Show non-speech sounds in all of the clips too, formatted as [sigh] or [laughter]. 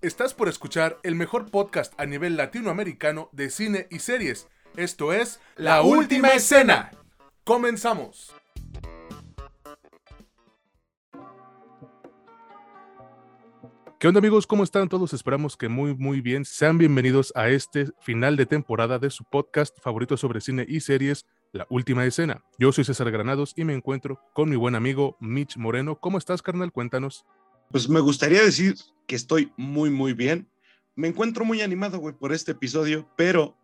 Estás por escuchar el mejor podcast a nivel latinoamericano de cine y series. Esto es La Última Escena. Comenzamos. ¿Qué onda amigos? ¿Cómo están todos? Esperamos que muy muy bien. Sean bienvenidos a este final de temporada de su podcast favorito sobre cine y series, La Última Escena. Yo soy César Granados y me encuentro con mi buen amigo Mitch Moreno. ¿Cómo estás, carnal? Cuéntanos. Pues me gustaría decir que estoy muy muy bien. Me encuentro muy animado, güey, por este episodio, pero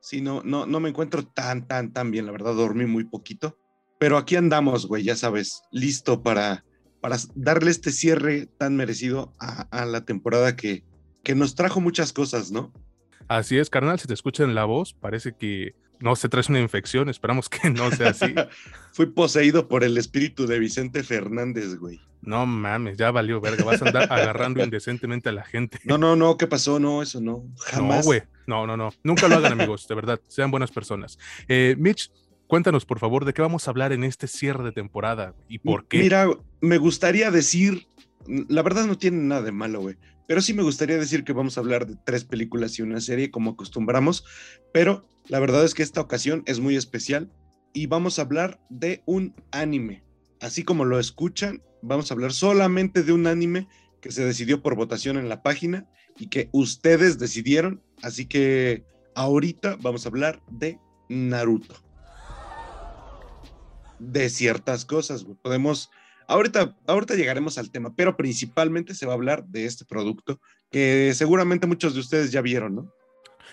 si no, no, no me encuentro tan, tan, tan bien. La verdad, dormí muy poquito. Pero aquí andamos, güey, ya sabes, listo para para darle este cierre tan merecido a, la temporada que, que nos trajo muchas cosas, ¿no? Así es, carnal, si te escuchan la voz, parece que no se trae una infección, esperamos que no sea así. [laughs] Fui poseído por el espíritu de Vicente Fernández, güey. No mames, ya valió verga, vas a andar agarrando indecentemente a la gente. No, no, no, ¿qué pasó? No, eso no, jamás. No, güey, no, no, no, nunca lo hagan amigos, de verdad, sean buenas personas. Eh, Mitch, Cuéntanos, por favor, de qué vamos a hablar en este cierre de temporada y por qué. Mira, me gustaría decir, la verdad no tiene nada de malo, güey, pero sí me gustaría decir que vamos a hablar de tres películas y una serie como acostumbramos, pero la verdad es que esta ocasión es muy especial y vamos a hablar de un anime. Así como lo escuchan, vamos a hablar solamente de un anime que se decidió por votación en la página y que ustedes decidieron, así que ahorita vamos a hablar de Naruto de ciertas cosas. Podemos, ahorita, ahorita llegaremos al tema, pero principalmente se va a hablar de este producto que seguramente muchos de ustedes ya vieron, ¿no?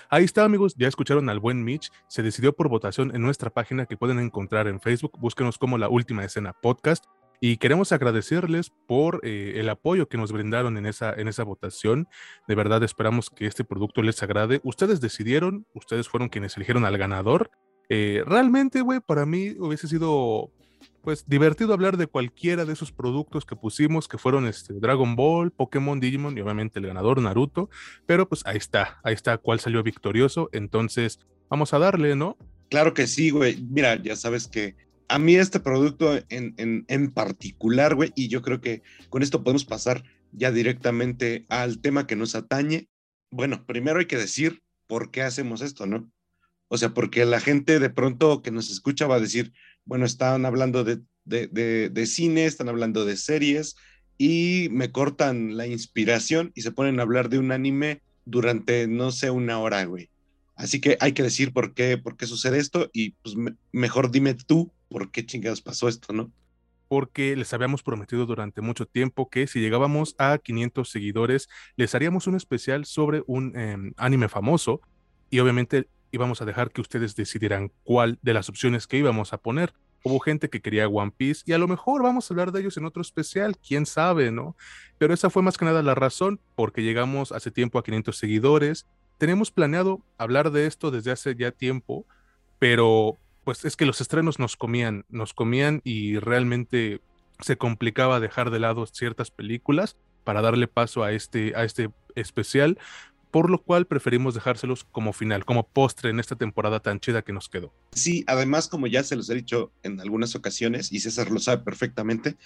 Ahí está, amigos. Ya escucharon al buen Mitch. Se decidió por votación en nuestra página que pueden encontrar en Facebook. Búsquenos como La Última Escena Podcast. Y queremos agradecerles por eh, el apoyo que nos brindaron en esa, en esa votación. De verdad esperamos que este producto les agrade. Ustedes decidieron, ustedes fueron quienes eligieron al ganador. Eh, realmente, güey, para mí hubiese sido pues divertido hablar de cualquiera de esos productos que pusimos, que fueron este, Dragon Ball, Pokémon, Digimon y obviamente el ganador Naruto, pero pues ahí está, ahí está cuál salió victorioso, entonces vamos a darle, ¿no? Claro que sí, güey, mira, ya sabes que a mí este producto en, en, en particular, güey, y yo creo que con esto podemos pasar ya directamente al tema que nos atañe. Bueno, primero hay que decir por qué hacemos esto, ¿no? O sea, porque la gente de pronto que nos escucha va a decir, bueno, están hablando de, de, cine, están hablando de series y me cortan la inspiración y se ponen a hablar de un anime durante, no sé, una hora, güey. Así que hay que decir por qué, por qué sucede esto y pues mejor dime tú por qué chingados pasó esto, ¿no? Porque les habíamos prometido durante mucho tiempo que si llegábamos a 500 seguidores, les haríamos un especial sobre un em, anime famoso y obviamente íbamos a dejar que ustedes decidieran cuál de las opciones que íbamos a poner. Hubo gente que quería One Piece y a lo mejor vamos a hablar de ellos en otro especial, quién sabe, ¿no? Pero esa fue más que nada la razón, porque llegamos hace tiempo a 500 seguidores. Tenemos planeado hablar de esto desde hace ya tiempo, pero pues es que los estrenos nos comían, nos comían y realmente se complicaba dejar de lado ciertas películas para darle paso a este, a este especial, por lo cual preferimos dejárselos como final, como postre en esta temporada tan chida que nos quedó. Sí, además, como ya se los he dicho en algunas ocasiones, y César lo sabe perfectamente,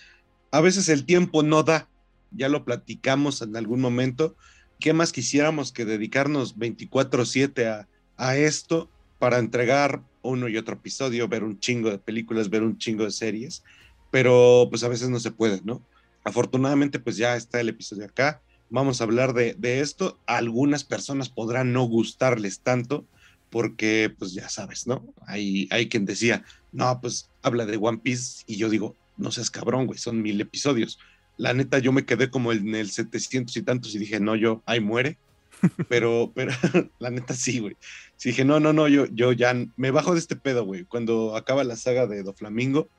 a veces el tiempo no da, ya lo platicamos en algún momento, ¿qué más quisiéramos que dedicarnos 24/7 a, a esto para entregar uno y otro episodio, ver un chingo de películas, ver un chingo de series? Pero pues a veces no se puede, ¿no? Afortunadamente, pues ya está el episodio acá vamos a hablar de, esto. algunas personas podrán no gustarles tanto porque, pues ya sabes, ¿no? Hay, hay quien decía, no, pues habla de One Piece y yo digo, no seas cabrón, güey, son mil episodios. La neta, yo me quedé como en el 700 y tantos y dije, no, yo, ahí muere. [laughs] Pero, pero, [laughs] la neta sí, güey. Sí dije, no, no, no, yo, yo ya me bajo de este pedo, güey. Cuando acaba la saga de Do Flamingo,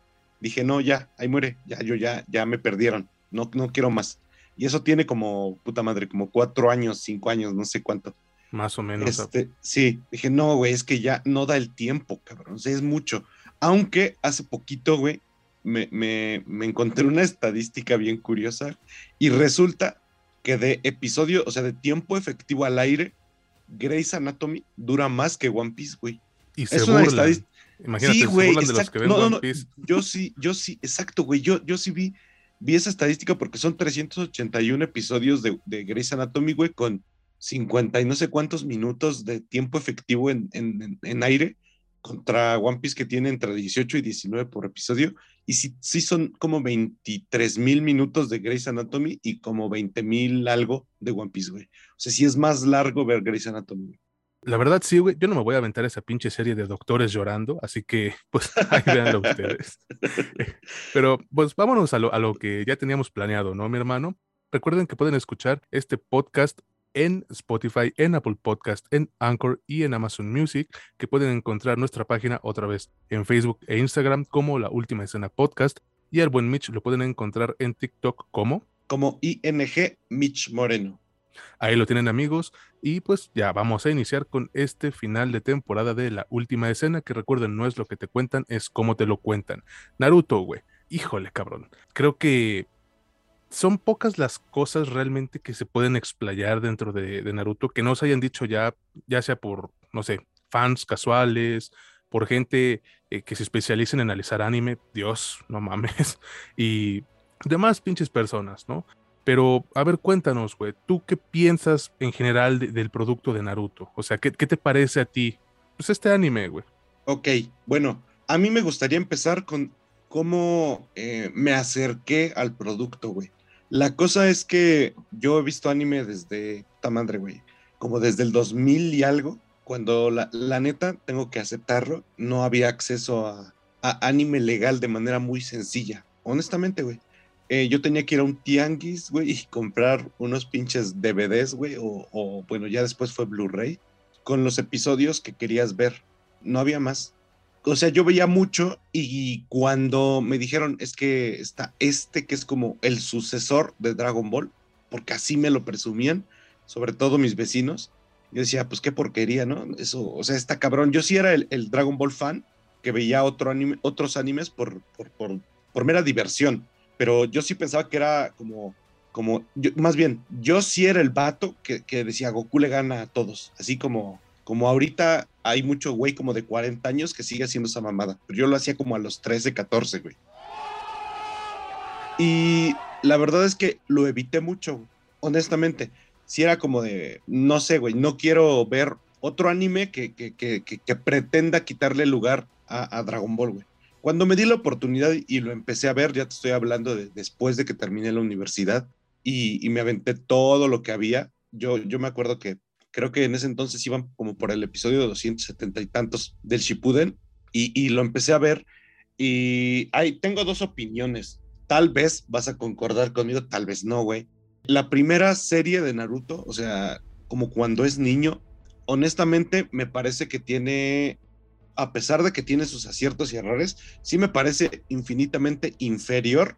dije, no, ya, ahí muere, ya, yo ya, ya me perdieron. No, no quiero más. Y eso tiene como, puta madre, como cuatro años, cinco años, no sé cuánto. Más o menos. Este, sí, dije, no, güey, es que ya no da el tiempo, cabrón. O sea, es mucho. Aunque hace poquito, güey, me, me, me encontré una estadística bien curiosa y resulta que de episodio, o sea, de tiempo efectivo al aire, Grey's Anatomy dura más que One Piece, güey. Y se es una. Imagínate, sí, güey, de los que ven One Piece. Yo sí, yo sí, exacto, güey. Yo, yo sí vi vi esa estadística porque son 381 episodios de, de Grey's Anatomy, güey, con 50 y no sé cuántos minutos de tiempo efectivo en, en, en, aire contra One Piece que tiene entre 18 y 19 por episodio. Y sí, sí son como 23 mil minutos de Grey's Anatomy y como 20 mil algo de One Piece, güey. O sea, sí es más largo ver Grey's Anatomy. La verdad, sí, güey. Yo no me voy a aventar esa pinche serie de doctores llorando, así que, [laughs] pues, ahí véanlo ustedes. [laughs] Pero, pues, vámonos a lo, a lo que ya teníamos planeado, ¿no, mi hermano? Recuerden que pueden escuchar este podcast en Spotify, en Apple Podcast, en Anchor y en Amazon Music, que pueden encontrar nuestra página otra vez en Facebook e Instagram como La Última Escena Podcast. Y al buen Mitch lo pueden encontrar en TikTok como... Como ING Mitch Moreno. Ahí lo tienen amigos y pues ya vamos a iniciar con este final de temporada de la última escena que recuerden no es lo que te cuentan, es cómo te lo cuentan. Naruto, güey. Híjole, cabrón. Creo que son pocas las cosas realmente que se pueden explayar dentro de, Naruto que no se hayan dicho ya, ya sea por, no sé, fans casuales, por gente eh, que se especializa en analizar anime, Dios, no mames, [laughs] y demás pinches personas, ¿no? Pero, a ver, cuéntanos, güey, ¿tú qué piensas en general del producto de Naruto? O sea, ¿qué, ¿qué, te parece a ti? Pues este anime, güey. Ok, bueno, a mí me gustaría empezar con cómo eh, me acerqué al producto, güey. La cosa es que yo he visto anime desde, puta madre, güey, como desde el 2000 y algo, cuando la, la neta, tengo que aceptarlo, no había acceso a, a, anime legal de manera muy sencilla. Honestamente, güey. Eh, yo tenía que ir a un tianguis, güey, y comprar unos pinches DVDs, güey, o, bueno, ya después fue Blu-ray, con los episodios que querías ver. No había más o sea, yo veía mucho y cuando me dijeron es que está este que es como el sucesor de Dragon Ball, porque así me lo presumían, sobre todo mis vecinos, yo decía, pues qué porquería, ¿no? Eso, o sea, está cabrón. Yo sí era el, Dragon Ball fan que veía otro anime, otros animes por, por, por, mera diversión, pero yo sí pensaba que era como, como más bien, yo sí era el vato que, que decía Goku le gana a todos, así como como ahorita hay mucho güey como de 40 años que sigue haciendo esa mamada. Pero yo lo hacía como a los 13, 14, güey. Y la verdad es que lo evité mucho, honestamente. Si era como de, no sé, güey, no quiero ver otro anime que, que, que, que pretenda quitarle lugar a, a Dragon Ball, güey. Cuando me di la oportunidad y lo empecé a ver, ya te estoy hablando de después de que terminé la universidad y, y me aventé todo lo que había. Yo, yo me acuerdo que creo que en ese entonces iban como por el episodio de 270 y tantos del Shippuden y, lo empecé a ver y hay, tengo dos opiniones. Tal vez vas a concordar conmigo, tal vez no, güey. La primera serie de Naruto, o sea, como cuando es niño, honestamente me parece que tiene, a pesar de que tiene sus aciertos y errores, sí me parece infinitamente inferior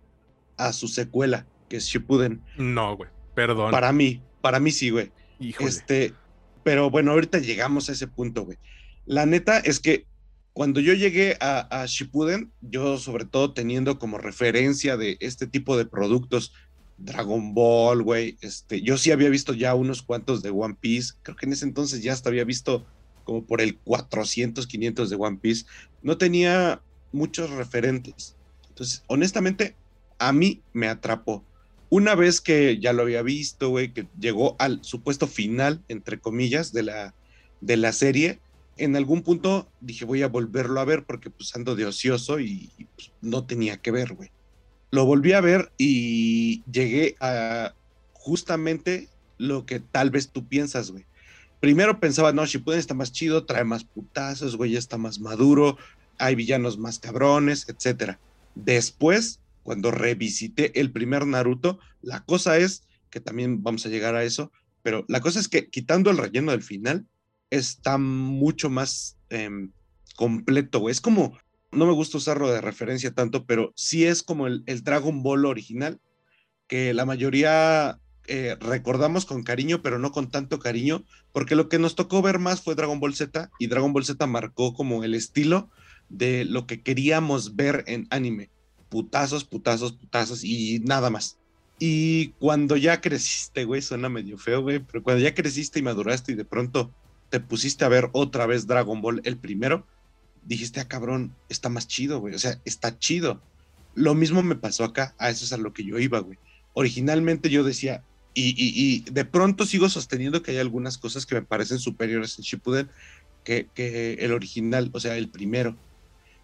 a su secuela, que es Shippuden. No, güey, perdón. Para mí, para mí sí, güey. Este, pero bueno, ahorita llegamos a ese punto, güey. La neta es que cuando yo llegué a, a Shippuden, yo sobre todo teniendo como referencia de este tipo de productos, Dragon Ball, güey, este, yo sí había visto ya unos cuantos de One Piece, creo que en ese entonces ya hasta había visto como por el 400, 500 de One Piece, no tenía muchos referentes. Entonces, honestamente, a mí me atrapó. Una vez que ya lo había visto, güey, que llegó al supuesto final, entre comillas, de la, de la serie, en algún punto dije voy a volverlo a ver porque pues ando de ocioso y, pues, no tenía que ver, güey. Lo volví a ver y llegué a justamente lo que tal vez tú piensas, güey. Primero pensaba, no, Shippuden está más chido, trae más putazos, güey, ya está más maduro, hay villanos más cabrones, etcétera. Después cuando revisité el primer Naruto, la cosa es, que también vamos a llegar a eso, pero la cosa es que quitando el relleno del final, está mucho más em, completo, Es como, no me gusta usarlo de referencia tanto, pero sí es como el, Dragon Ball original, que la mayoría eh, recordamos con cariño, pero no con tanto cariño, porque lo que nos tocó ver más fue Dragon Ball Z y Dragon Ball Z marcó como el estilo de lo que queríamos ver en anime putazos, putazos, putazos y nada más. Y cuando ya creciste, güey, suena medio feo, güey, pero cuando ya creciste y maduraste y de pronto te pusiste a ver otra vez Dragon Ball, el primero, dijiste, ah, cabrón, está más chido, güey, o sea, está chido. Lo mismo me pasó acá, a eso es a lo que yo iba, güey. Originalmente yo decía, y, de pronto sigo sosteniendo que hay algunas cosas que me parecen superiores en Shippuden que, el original, o sea, el primero.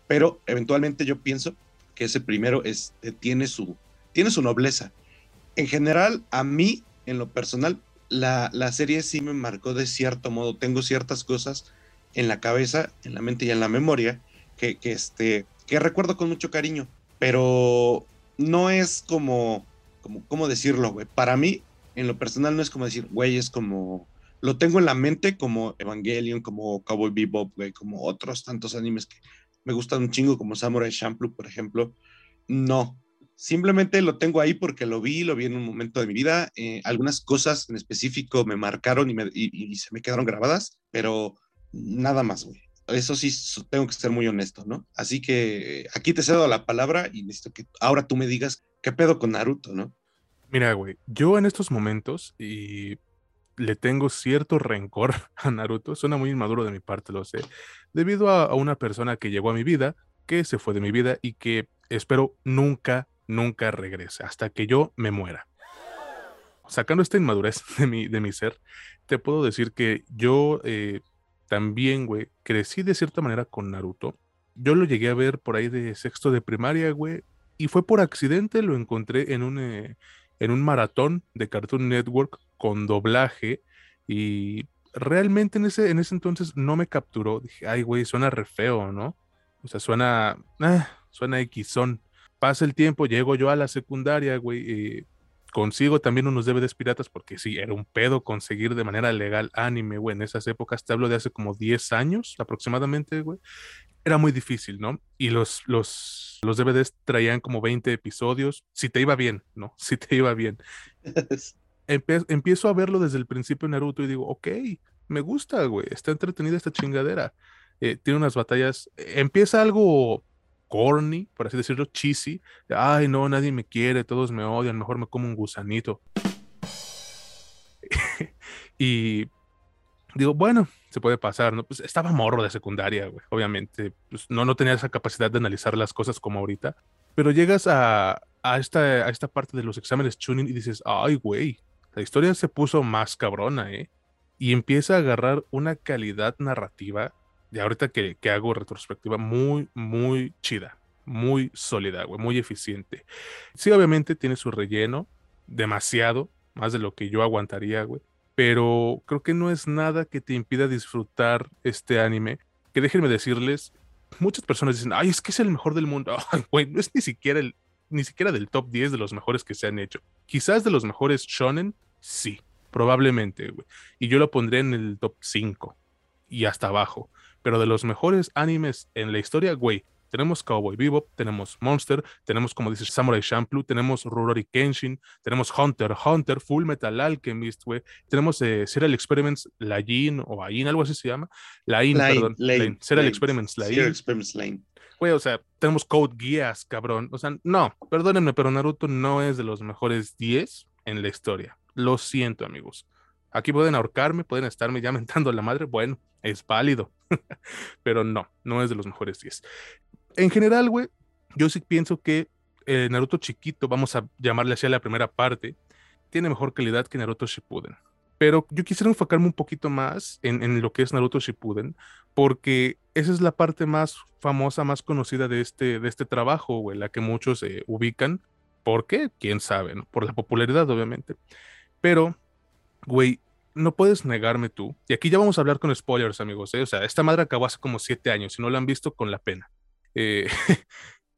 Pero eventualmente yo pienso que ese primero es, eh, tiene, su, tiene su nobleza. En general, a mí, en lo personal, la, la serie sí me marcó de cierto modo. Tengo ciertas cosas en la cabeza, en la mente y en la memoria que, que, este, que recuerdo con mucho cariño, pero no es como, como, ¿cómo decirlo, güey? Para mí, en lo personal, no es como decir, güey, es como, lo tengo en la mente como Evangelion, como Cowboy Bebop, güey, como otros tantos animes que me gustan un chingo, como Samurai Champloo, por ejemplo. No, simplemente lo tengo ahí porque lo vi, lo vi en un momento de mi vida. Eh, algunas cosas en específico me marcaron y, me, y se me quedaron grabadas, pero nada más, güey eso sí tengo que ser muy honesto, ¿no? Así que aquí te cedo la palabra y necesito que ahora tú me digas qué pedo con Naruto, ¿no? Mira, güey, yo en estos momentos y le tengo cierto rencor [laughs] a Naruto, suena muy inmaduro de mi parte, lo sé, debido a, una persona que llegó a mi vida, que se fue de mi vida y que espero nunca, nunca regrese, hasta que yo me muera. Sacando esta inmadurez [laughs] de mi, de mi ser, te puedo decir que yo eh, también, güey, crecí de cierta manera con Naruto. Yo lo llegué a ver por ahí de sexto de primaria, güey, y fue por accidente, lo encontré en un, eh, en un maratón de Cartoon Network con doblaje y realmente en ese, en ese entonces no me capturó. Dije, ay, güey, suena re feo, ¿no? O sea, suena, ah, suena Xon. Pasa el tiempo, llego yo a la secundaria, güey, y consigo también unos DVDs piratas porque sí, era un pedo conseguir de manera legal anime, güey, en esas épocas, te hablo de hace como 10 años aproximadamente, güey. Era muy difícil, ¿no? Y los, los, los DVDs traían como 20 episodios, si te iba bien, ¿no? [laughs] Si te iba bien. [laughs] empiezo a verlo desde el principio en Naruto y digo, ok, me gusta, güey, está entretenida esta chingadera. Eh, tiene unas batallas, empieza algo corny, por así decirlo, cheesy. Ay, no, nadie me quiere, todos me odian, mejor me como un gusanito. [laughs] y digo, bueno, se puede pasar, ¿no? Pues estaba morro de secundaria, güey. Obviamente, pues no, no tenía esa capacidad de analizar las cosas como ahorita. Pero llegas a, a, esta, a esta parte de los exámenes tuning y dices, ay, güey, la historia se puso más cabrona, ¿eh? Y empieza a agarrar una calidad narrativa de ahorita que, que, hago retrospectiva, muy, muy chida, muy sólida, güey, muy eficiente. Sí, obviamente tiene su relleno, demasiado, más de lo que yo aguantaría, güey, pero creo que no es nada que te impida disfrutar este anime, que déjenme decirles, muchas personas dicen, ay, es que es el mejor del mundo, [laughs] güey, no es ni siquiera el, ni siquiera del top 10 de los mejores que se han hecho. Quizás de los mejores shonen, sí, probablemente, güey. Y yo lo pondré en el top 5 y hasta abajo pero de los mejores animes en la historia, güey, tenemos Cowboy Bebop, tenemos Monster, tenemos, como dices, Samurai Champloo, tenemos Rurouni Kenshin, tenemos Hunter, Hunter, Full Metal Alchemist, güey, tenemos eh, Serial Experiments Lain o Ain, algo así se llama, Lain, perdón, Lane, Serial Experiments Lain. Serial Experiments Lain. Güey, o sea, tenemos Code Geass, cabrón. O sea, no, perdónenme, pero Naruto no es de los mejores 10 en la historia. Lo siento, amigos. Aquí pueden ahorcarme, pueden estarme ya mentando la madre. Bueno, es válido. [laughs] Pero no, no es de los mejores 10. En general, güey, yo sí pienso que eh, Naruto chiquito, vamos a llamarle así a la primera parte, tiene mejor calidad que Naruto Shippuden. Pero yo quisiera enfocarme un poquito más en, lo que es Naruto Shippuden, porque esa es la parte más famosa, más conocida de este, de este trabajo, güey, la que muchos eh, ubican. ¿Por qué? ¿Quién sabe? Por la popularidad, obviamente. Pero güey, no puedes negarme tú, y aquí ya vamos a hablar con spoilers, amigos, ¿eh? o sea, esta madre acabó hace como siete años, si no la han visto, con la pena. Eh, [laughs]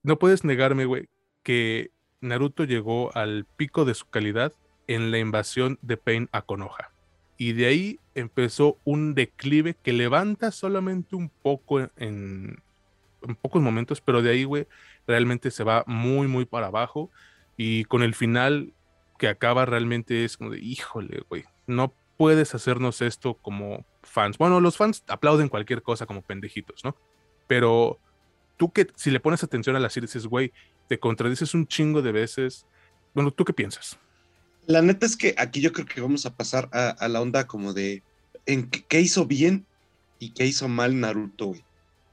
no puedes negarme, güey, que Naruto llegó al pico de su calidad en la invasión de Pain a Konoha. Y de ahí empezó un declive que levanta solamente un poco en, en pocos momentos, pero de ahí, güey, realmente se va muy, muy para abajo. Y con el final que acaba realmente es como de, híjole, güey, no puedes hacernos esto como fans. Bueno, los fans aplauden cualquier cosa como pendejitos, ¿no? Pero tú que si le pones atención a la serie dices, güey, te contradices un chingo de veces. Bueno, ¿tú qué piensas? La neta es que aquí yo creo que vamos a pasar a, la onda como de qué hizo bien y qué hizo mal Naruto, güey.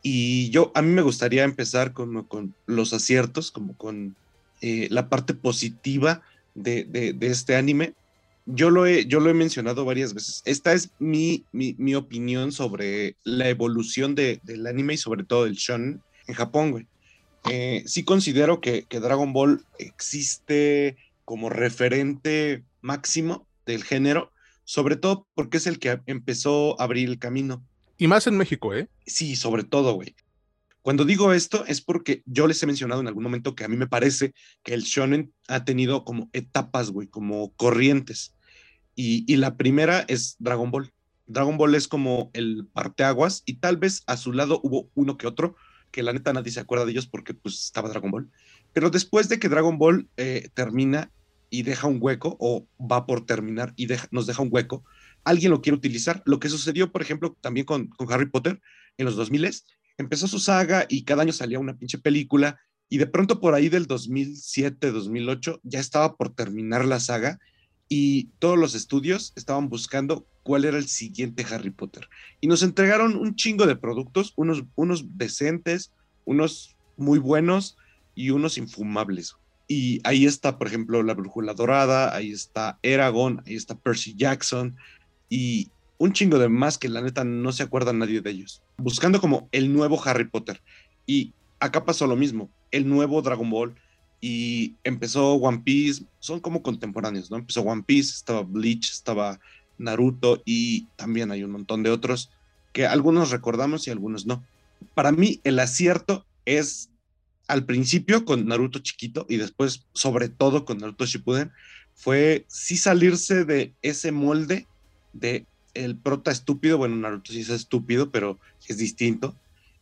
Y yo, a mí me gustaría empezar como con los aciertos, como con eh, la parte positiva de, de, este anime. Yo lo, he, yo lo he mencionado varias veces. Esta es mi, mi, opinión sobre la evolución de, del anime y sobre todo del shonen en Japón, güey. Eh, sí considero que, que Dragon Ball existe como referente máximo del género, sobre todo porque es el que empezó a abrir el camino. Y más en México, ¿eh? Sí, sobre todo, güey. Cuando digo esto es porque yo les he mencionado en algún momento que a mí me parece que el shonen ha tenido como etapas, güey, como corrientes. Y, y la primera es Dragon Ball. Dragon Ball es como el parteaguas y tal vez a su lado hubo uno que otro, que la neta nadie se acuerda de ellos porque pues estaba Dragon Ball. Pero después de que Dragon Ball eh, termina y deja un hueco o va por terminar y nos deja un hueco, alguien lo quiere utilizar. Lo que sucedió, por ejemplo, también con, Harry Potter en los 2000 empezó su saga y cada año salía una pinche película y de pronto por ahí del 2007, 2008 ya estaba por terminar la saga y todos los estudios estaban buscando cuál era el siguiente Harry Potter. Y nos entregaron un chingo de productos, unos, unos decentes, unos muy buenos y unos infumables. Y ahí está, por ejemplo, la Brújula Dorada, ahí está Eragon, ahí está Percy Jackson y un chingo de más que la neta no se acuerda nadie de ellos. Buscando como el nuevo Harry Potter. Y acá pasó lo mismo, el nuevo Dragon Ball, y empezó One Piece, son como contemporáneos, ¿no? Empezó One Piece, estaba Bleach, estaba Naruto y también hay un montón de otros que algunos recordamos y algunos no. Para mí el acierto es al principio con Naruto chiquito y después sobre todo con Naruto Shippuden fue sí salirse de ese molde de el prota estúpido, bueno, Naruto sí es estúpido, pero es distinto,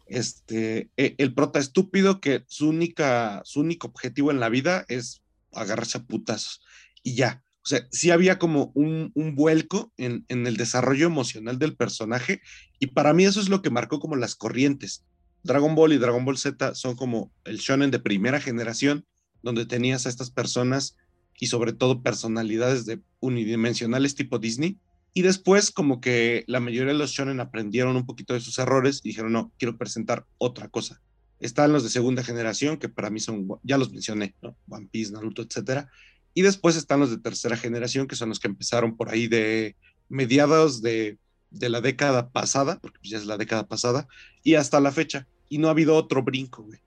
este, e, el prota estúpido que su, única, su único objetivo en la vida es agarrarse a putazos y ya. O sea, sí había como un, vuelco en, en, el desarrollo emocional del personaje y para mí eso es lo que marcó como las corrientes. Dragon Ball y Dragon Ball Z son como el shonen de primera generación, donde tenías a estas personas y sobre todo personalidades de unidimensionales tipo Disney, y después, como que la mayoría de los shonen aprendieron un poquito de sus errores y dijeron, no, quiero presentar otra cosa. Están los de segunda generación, que para mí son, ya los mencioné, ¿no? One Piece, Naruto, etcétera. Y después están los de tercera generación, que son los que empezaron por ahí de mediados de, de la década pasada, porque ya es la década pasada, y hasta la fecha. Y no ha habido otro brinco, güey.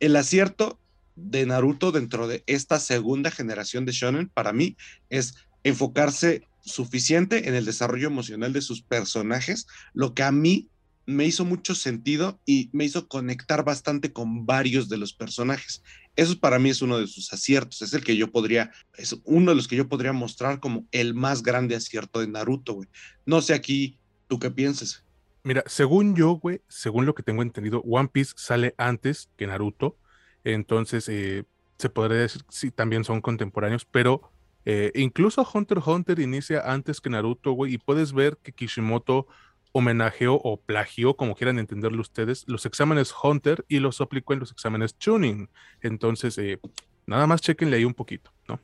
El acierto de Naruto dentro de esta segunda generación de shonen, para mí, es enfocarse suficiente en el desarrollo emocional de sus personajes, lo que a mí me hizo mucho sentido y me hizo conectar bastante con varios de los personajes. Eso para mí es uno de sus aciertos, es el que yo podría, es uno de los que yo podría mostrar como el más grande acierto de Naruto, güey. No sé aquí, ¿tú qué piensas? Mira, según yo, güey, según lo que tengo entendido, One Piece sale antes que Naruto, entonces eh, se podría decir, sí, también son contemporáneos, pero eh, incluso Hunter x Hunter inicia antes que Naruto, güey, y puedes ver que Kishimoto homenajeó o plagió, como quieran entenderlo ustedes, los exámenes Hunter y los aplicó en los exámenes Tuning. Entonces, eh, nada más chequenle ahí un poquito, ¿no?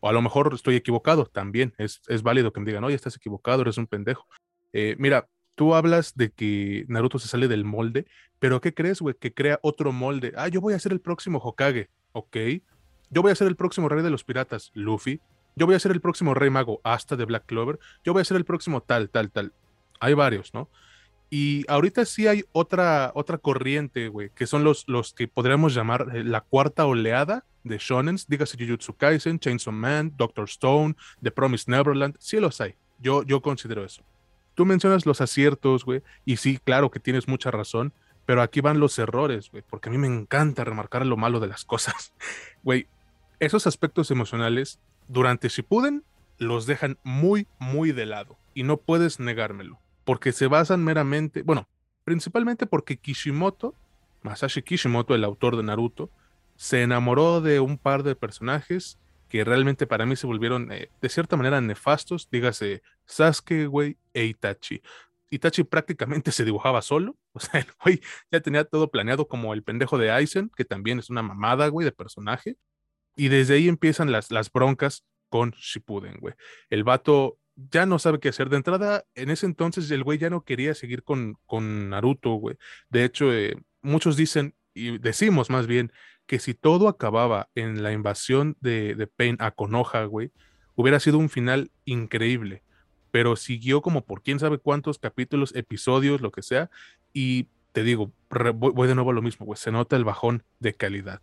O a lo mejor estoy equivocado también, es, es válido que me digan, oye, estás equivocado, eres un pendejo. Eh, mira, tú hablas de que Naruto se sale del molde, pero ¿qué crees, güey? Que crea otro molde. Ah, yo voy a ser el próximo Hokage, ok. Yo voy a ser el próximo rey de los piratas, Luffy yo voy a ser el próximo Rey Mago hasta de Black Clover, yo voy a ser el próximo tal, tal, tal. Hay varios, ¿no? Y ahorita sí hay otra, otra corriente, güey, que son los, los que podríamos llamar eh, la cuarta oleada de shonens, dígase Jujutsu Kaisen, Chainsaw Man, Doctor Stone, The Promised Neverland, sí los hay. Yo, yo considero eso. Tú mencionas los aciertos, güey, y sí, claro que tienes mucha razón, pero aquí van los errores, güey, porque a mí me encanta remarcar lo malo de las [laughs] cosas. Güey, esos aspectos emocionales durante Shippuden los dejan muy, muy de lado y no puedes negármelo, porque se basan meramente, bueno, principalmente porque Kishimoto, Masashi Kishimoto, el autor de Naruto, se enamoró de un par de personajes que realmente para mí se volvieron eh, de cierta manera nefastos, dígase Sasuke, güey, e Itachi. Itachi prácticamente [laughs] se dibujaba solo, o sea, el güey ya tenía todo planeado como el pendejo de Aizen, que también es una mamada, güey, de personaje, y desde ahí empiezan las, las broncas con Shippuden, güey. El vato ya no sabe qué hacer. De entrada, en ese entonces el güey ya no quería seguir con, con Naruto, güey. De hecho, eh, muchos dicen, y decimos más bien, que si todo acababa en la invasión de, de Pain a Konoha, güey, hubiera sido un final increíble. Pero siguió como por quién sabe cuántos capítulos, episodios, lo que sea. Y te digo, voy, de nuevo a lo mismo, güey. Se nota el bajón de calidad.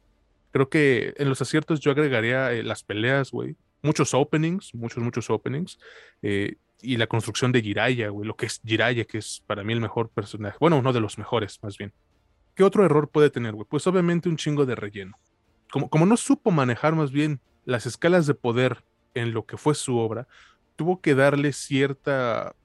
Creo que en los aciertos yo agregaría eh, las peleas, güey muchos openings, muchos, muchos openings. Eh, y la construcción de Jiraiya, güey, lo que es Jiraiya, que es para mí el mejor personaje. Bueno, uno de los mejores, más bien. ¿Qué otro error puede tener, güey? Pues obviamente un chingo de relleno. Como, como no supo manejar más bien las escalas de poder en lo que fue su obra, tuvo que darle cierta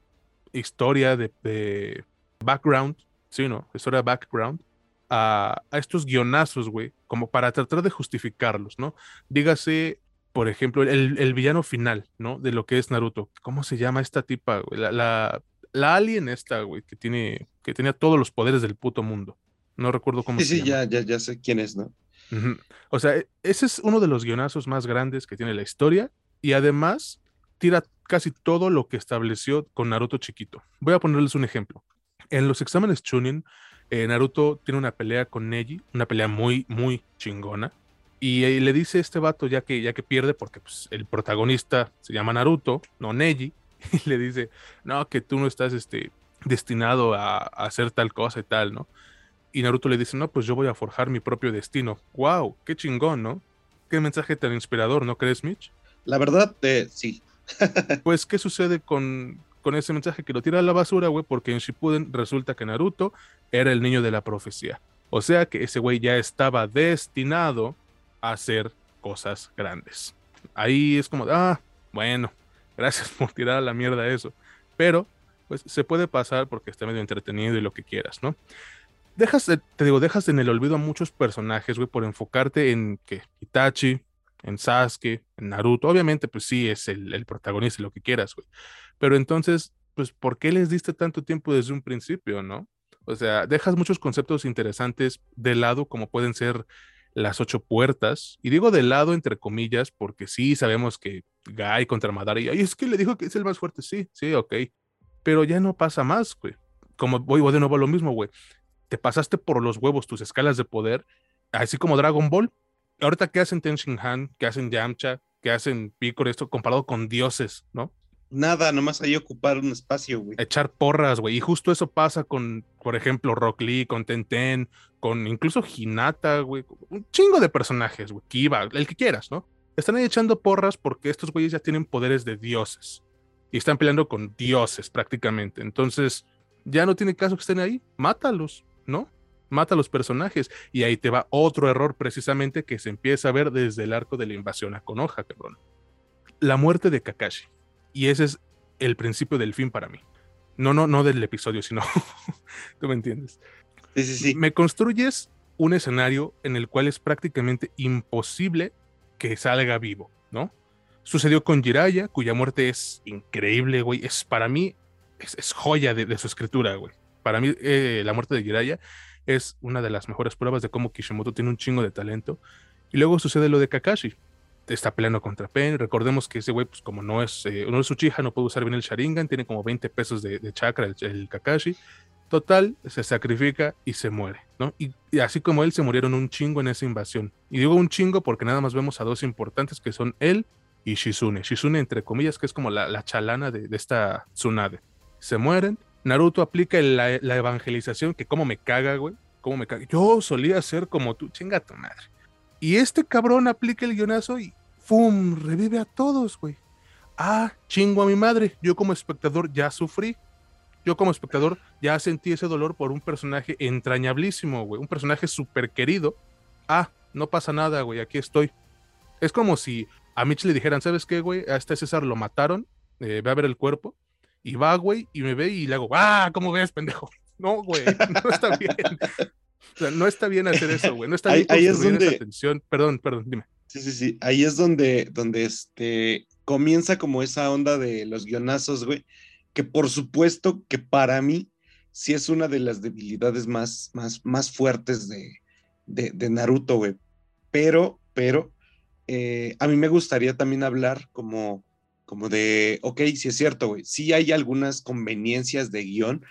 historia de, background, sí, ¿no? Historia de background a, a estos guionazos, güey, como para tratar de justificarlos, ¿no? Dígase por ejemplo, el, villano final, ¿no? De lo que es Naruto. ¿Cómo se llama esta tipa, La, la, alien esta, güey, que tiene, que tenía todos los poderes del puto mundo. No recuerdo cómo sí, se sí, llama. Sí, ya, ya, ya sé quién es, ¿no? O sea, e, ese es uno de los guionazos más grandes que tiene la historia y además tira casi todo lo que estableció con Naruto chiquito. Voy a ponerles un ejemplo. En los exámenes Chunin, eh, Naruto tiene una pelea con Neji, una pelea muy, muy chingona. Y, le dice este vato, ya que, ya que pierde, porque pues, el protagonista se llama Naruto, no Neji, [laughs] y le dice, no, que tú no estás este, destinado a, hacer tal cosa y tal, ¿no? Y Naruto le dice, no, pues yo voy a forjar mi propio destino. ¡Wow! ¡Qué chingón, ¿no? Qué mensaje tan inspirador, ¿no crees, Mitch? La verdad, eh, sí. [laughs] pues, ¿qué sucede con, con ese mensaje? Que lo tira a la basura, güey, porque en Shippuden resulta que Naruto era el niño de la profecía. O sea que ese güey ya estaba destinado hacer cosas grandes. Ahí es como, ah, bueno, gracias [laughs] por tirar a la mierda eso. Pero, pues se puede pasar porque está medio entretenido y lo que quieras, ¿no? Dejas, te digo, dejas en el olvido a muchos personajes, güey, por enfocarte en que Itachi, en Sasuke, en Naruto. Obviamente, pues sí, es el, el protagonista y lo que quieras, güey. Pero entonces, pues, ¿por qué les diste tanto tiempo desde un principio, no? O sea, dejas muchos conceptos interesantes de lado, como pueden ser las ocho puertas. Y digo de lado, entre comillas, porque sí sabemos que Guy contra Madara, y es que le dijo que es el más fuerte, sí, sí, ok. Pero ya no pasa más, güey. Como voy, de nuevo a lo mismo, güey. Te pasaste por los huevos tus escalas de poder, así como Dragon Ball. Ahorita, ¿qué hacen Tenshin Han? ¿Qué hacen Yamcha? ¿Qué hacen Piccolo? Esto comparado con dioses, ¿no? Nada, nomás ahí ocupar un espacio, güey. Echar porras, güey. Y justo eso pasa con, por ejemplo, Rock Lee, con Tenten, con incluso Hinata, güey. Un chingo de personajes, güey. Kiba, el que quieras, ¿no? Están ahí echando porras porque estos güeyes ya tienen poderes de dioses. Y están peleando con dioses prácticamente. Entonces, ya no tiene caso que estén ahí. Mátalos, ¿no? Mata a los personajes. Y ahí te va otro error precisamente que se empieza a ver desde el arco de la invasión a Konoha, cabrón. La muerte de Kakashi y ese es el principio del fin para mí. No, no, no del episodio, sino, [laughs] tú me entiendes. Sí, sí, sí. Me construyes un escenario en el cual es prácticamente imposible que salga vivo, ¿no? Sucedió con Jiraya, cuya muerte es increíble, güey. Es para mí, es, joya de, su escritura, güey. Para mí, eh, la muerte de Jiraya es una de las mejores pruebas de cómo Kishimoto tiene un chingo de talento. Y luego sucede lo de Kakashi está peleando contra Pen. Recordemos que ese güey, pues como no es, eh, no es Uchiha, no puede usar bien el Sharingan, tiene como 20 pesos de, chakra el, Kakashi. Total, se sacrifica y se muere, ¿no? Y, así como él, se murieron un chingo en esa invasión. Y digo un chingo porque nada más vemos a dos importantes que son él y Shizune. Shizune, entre comillas, que es como la, chalana de, esta Tsunade. Se mueren. Naruto aplica la, evangelización, que como me caga, güey. Como me caga. Yo solía ser como tú, chinga tu madre. Y este cabrón aplica el guionazo y ¡Fum! Revive a todos, güey. Ah, chingo a mi madre. Yo como espectador ya sufrí. Yo como espectador ya sentí ese dolor por un personaje entrañablísimo, güey. Un personaje súper querido. Ah, no pasa nada, güey. Aquí estoy. Es como si a Mitch le dijeran, ¿sabes qué, güey? A este César lo mataron. Eh, ve a ver el cuerpo. Y va, güey, y me ve y le hago, ¡ah! ¿Cómo ves, pendejo? [laughs] No, güey, no está bien. [laughs] O sea, no está bien hacer eso, güey. No está bien ahí, es donde... esa tensión. Perdón, perdón, dime. Sí, sí, sí. Ahí es donde, donde este, comienza como esa onda de los guionazos, güey. Que por supuesto que para mí sí es una de las debilidades más, más, más fuertes de, de, Naruto, güey. Pero, pero, eh, a mí me gustaría también hablar como como de, ok, sí es cierto, güey, sí hay algunas conveniencias de guion,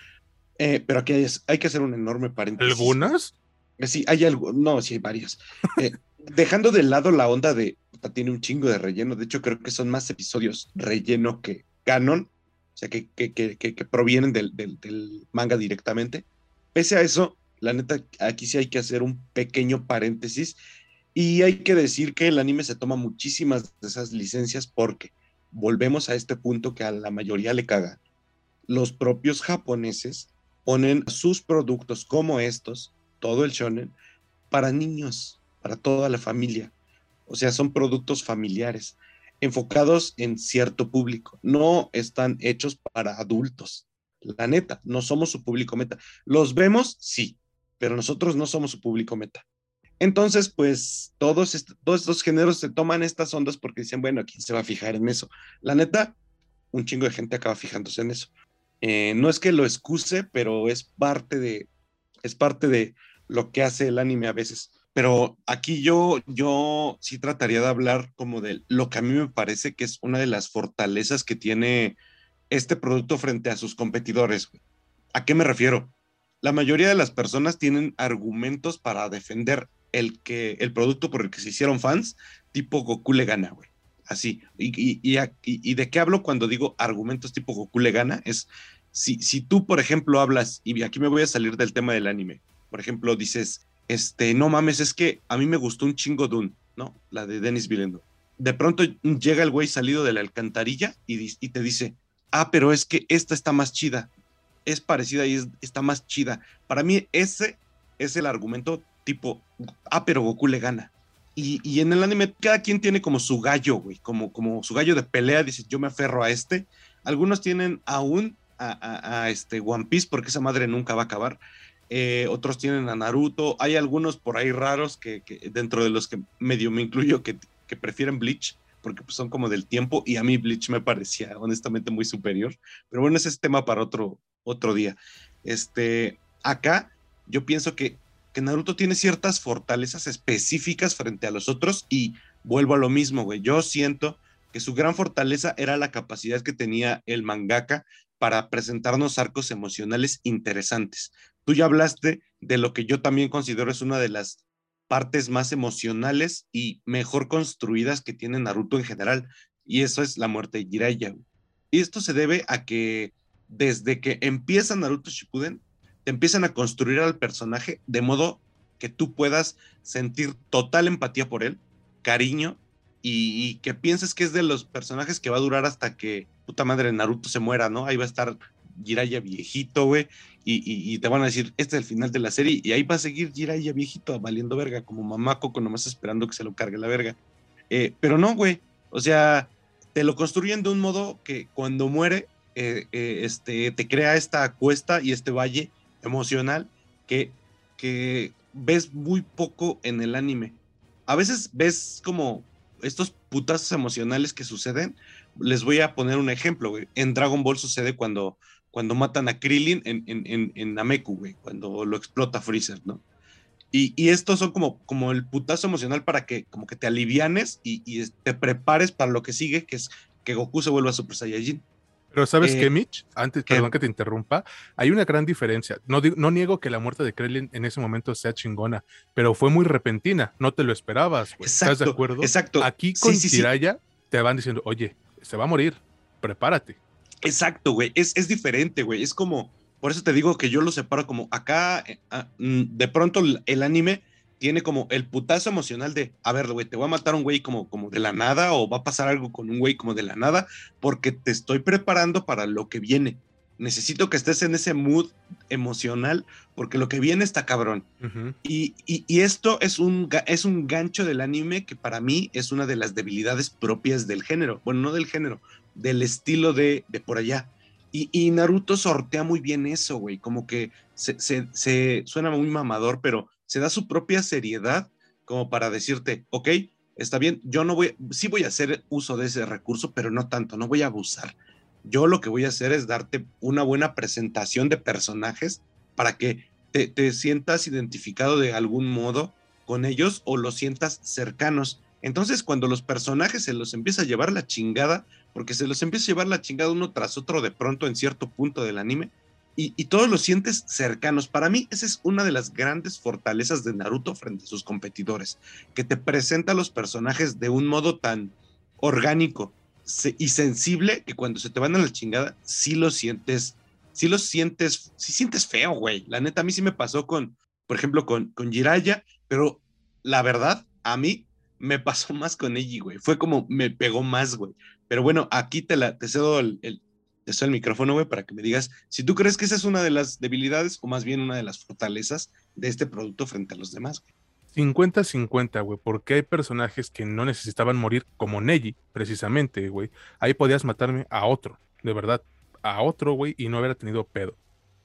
eh, pero aquí hay, hay, que hacer un enorme paréntesis. ¿Algunas? Eh, sí, hay algo, no, sí hay varias. Dejando de lado la onda de, tiene un chingo de relleno, de hecho creo que son más episodios relleno que canon, o sea, que, que, que, que provienen del, del, del, manga directamente. Pese a eso, la neta, aquí sí hay que hacer un pequeño paréntesis y hay que decir que el anime se toma muchísimas de esas licencias porque volvemos a este punto que a la mayoría le caga. Los propios japoneses ponen sus productos como estos, todo el shonen, para niños, para toda la familia. O sea, son productos familiares enfocados en cierto público, no están hechos para adultos. La neta, no somos su público meta. Los vemos, sí, pero nosotros no somos su público meta. Entonces, pues todos, todos estos géneros se toman estas ondas porque dicen, bueno, ¿quién se va a fijar en eso? La neta, un chingo de gente acaba fijándose en eso. Eh, no es que lo excuse, pero es parte de, es parte de lo que hace el anime a veces. Pero aquí yo, yo sí trataría de hablar como de lo que a mí me parece que es una de las fortalezas que tiene este producto frente a sus competidores. ¿A qué me refiero? La mayoría de las personas tienen argumentos para defender el, que, el producto por el que se hicieron fans, tipo Goku le gana, güey. Así. Y, y, y, de qué hablo cuando digo argumentos tipo Goku le gana? Es si, si tú, por ejemplo, hablas, y aquí me voy a salir del tema del anime, por ejemplo, dices, este, no mames, es que a mí me gustó un chingo Dune, ¿no? La de Denis Villeneuve. De pronto llega el güey salido de la alcantarilla y, y, te dice, ah, pero es que esta está más chida, es parecida y está más chida. Para mí ese es el argumento tipo, ah, pero Goku le gana. Y, y, en el anime cada quien tiene como su gallo, güey, como, como su gallo de pelea, dice, yo me aferro a este. Algunos tienen aún a, a este One Piece porque esa madre nunca va a acabar. Eh, otros tienen a Naruto, hay algunos por ahí raros que, dentro de los que medio me incluyo que, prefieren Bleach, porque pues, son como del tiempo y a mí Bleach me parecía honestamente muy superior, pero bueno, ese es tema para otro, otro día. Este, acá yo pienso que, que Naruto tiene ciertas fortalezas específicas frente a los otros y vuelvo a lo mismo, güey, yo siento que su gran fortaleza era la capacidad que tenía el mangaka para presentarnos arcos emocionales interesantes. Tú ya hablaste de lo que yo también considero es una de las partes más emocionales y mejor construidas que tiene Naruto en general, y eso es la muerte de Jiraiya. Y esto se debe a que desde que empieza Naruto Shippuden, te empiezan a construir al personaje de modo que tú puedas sentir total empatía por él, cariño, y, y, que pienses que es de los personajes que va a durar hasta que puta madre Naruto se muera, ¿no? Ahí va a estar Jiraiya viejito, güey, y, te van a decir, este es el final de la serie, y ahí va a seguir Jiraiya viejito valiendo verga, como mamaco, con nomás esperando que se lo cargue la verga. Eh, pero no, güey, o sea, te lo construyen de un modo que cuando muere, eh, eh, este, te crea esta cuesta y este valle emocional que, que ves muy poco en el anime. A veces ves como estos putazos emocionales que suceden. Les voy a poner un ejemplo, güey. En Dragon Ball sucede cuando cuando matan a Krillin en, en, en, Nameku, güey, cuando lo explota Freezer, ¿no? Y, y, estos son como, como el putazo emocional para que como que te alivianes y, y te prepares para lo que sigue, que es que Goku se vuelva Super Saiyajin. Pero ¿sabes eh, qué, Mitch? Antes, perdón que te interrumpa, hay una gran diferencia. No, no niego que la muerte de Krillin en ese momento sea chingona, pero fue muy repentina, no te lo esperabas, güey. ¿Estás de acuerdo? Exacto. Aquí con sí, te van diciendo, oye, se va a morir, prepárate. Exacto, güey. Es, es diferente, güey. Es como, por eso te digo que yo lo separo como acá, eh, ah, mm, de pronto el anime tiene como el putazo emocional de, a ver, güey, te voy a matar un güey como, como de la nada o va a pasar algo con un güey como de la nada porque te estoy preparando para lo que viene. Necesito que estés en ese mood emocional porque lo que viene está cabrón. y, y, y, esto es un, es un gancho del anime que para mí es una de las debilidades propias del género. Bueno, no del género, del estilo de, de por allá. Y, y, Naruto sortea muy bien eso, güey, como que se, se, suena muy mamador, pero se da su propia seriedad como para decirte, ok, está bien, yo no voy, sí voy a hacer uso de ese recurso, pero no tanto, no voy a abusar. Yo lo que voy a hacer es darte una buena presentación de personajes para que te, te sientas identificado de algún modo con ellos o los sientas cercanos. Entonces, cuando los personajes se los empieza a llevar la chingada, porque se los empieza a llevar la chingada uno tras otro de pronto en cierto punto del anime. Y, todos los sientes cercanos. Para mí, esa es una de las grandes fortalezas de Naruto frente a sus competidores, que te presenta a los personajes de un modo tan orgánico y sensible que cuando se te van a la chingada, sí lo sientes, sí lo sientes, sí sientes feo, güey. La neta, a mí sí me pasó con, por ejemplo, con, con Jiraya, pero la verdad, a mí me pasó [laughs] más con ella, güey. Fue como me pegó más, güey. Pero bueno, aquí te, la, te cedo el, el, te cedo el micrófono, güey, para que me digas si tú crees que esa es una de las debilidades o más bien una de las fortalezas de este producto frente a los demás, güey. 50-50, güey, porque hay personajes que no necesitaban morir como Neji, precisamente, güey. Ahí podías matarme a otro, de verdad, a otro, güey, y no hubiera tenido pedo.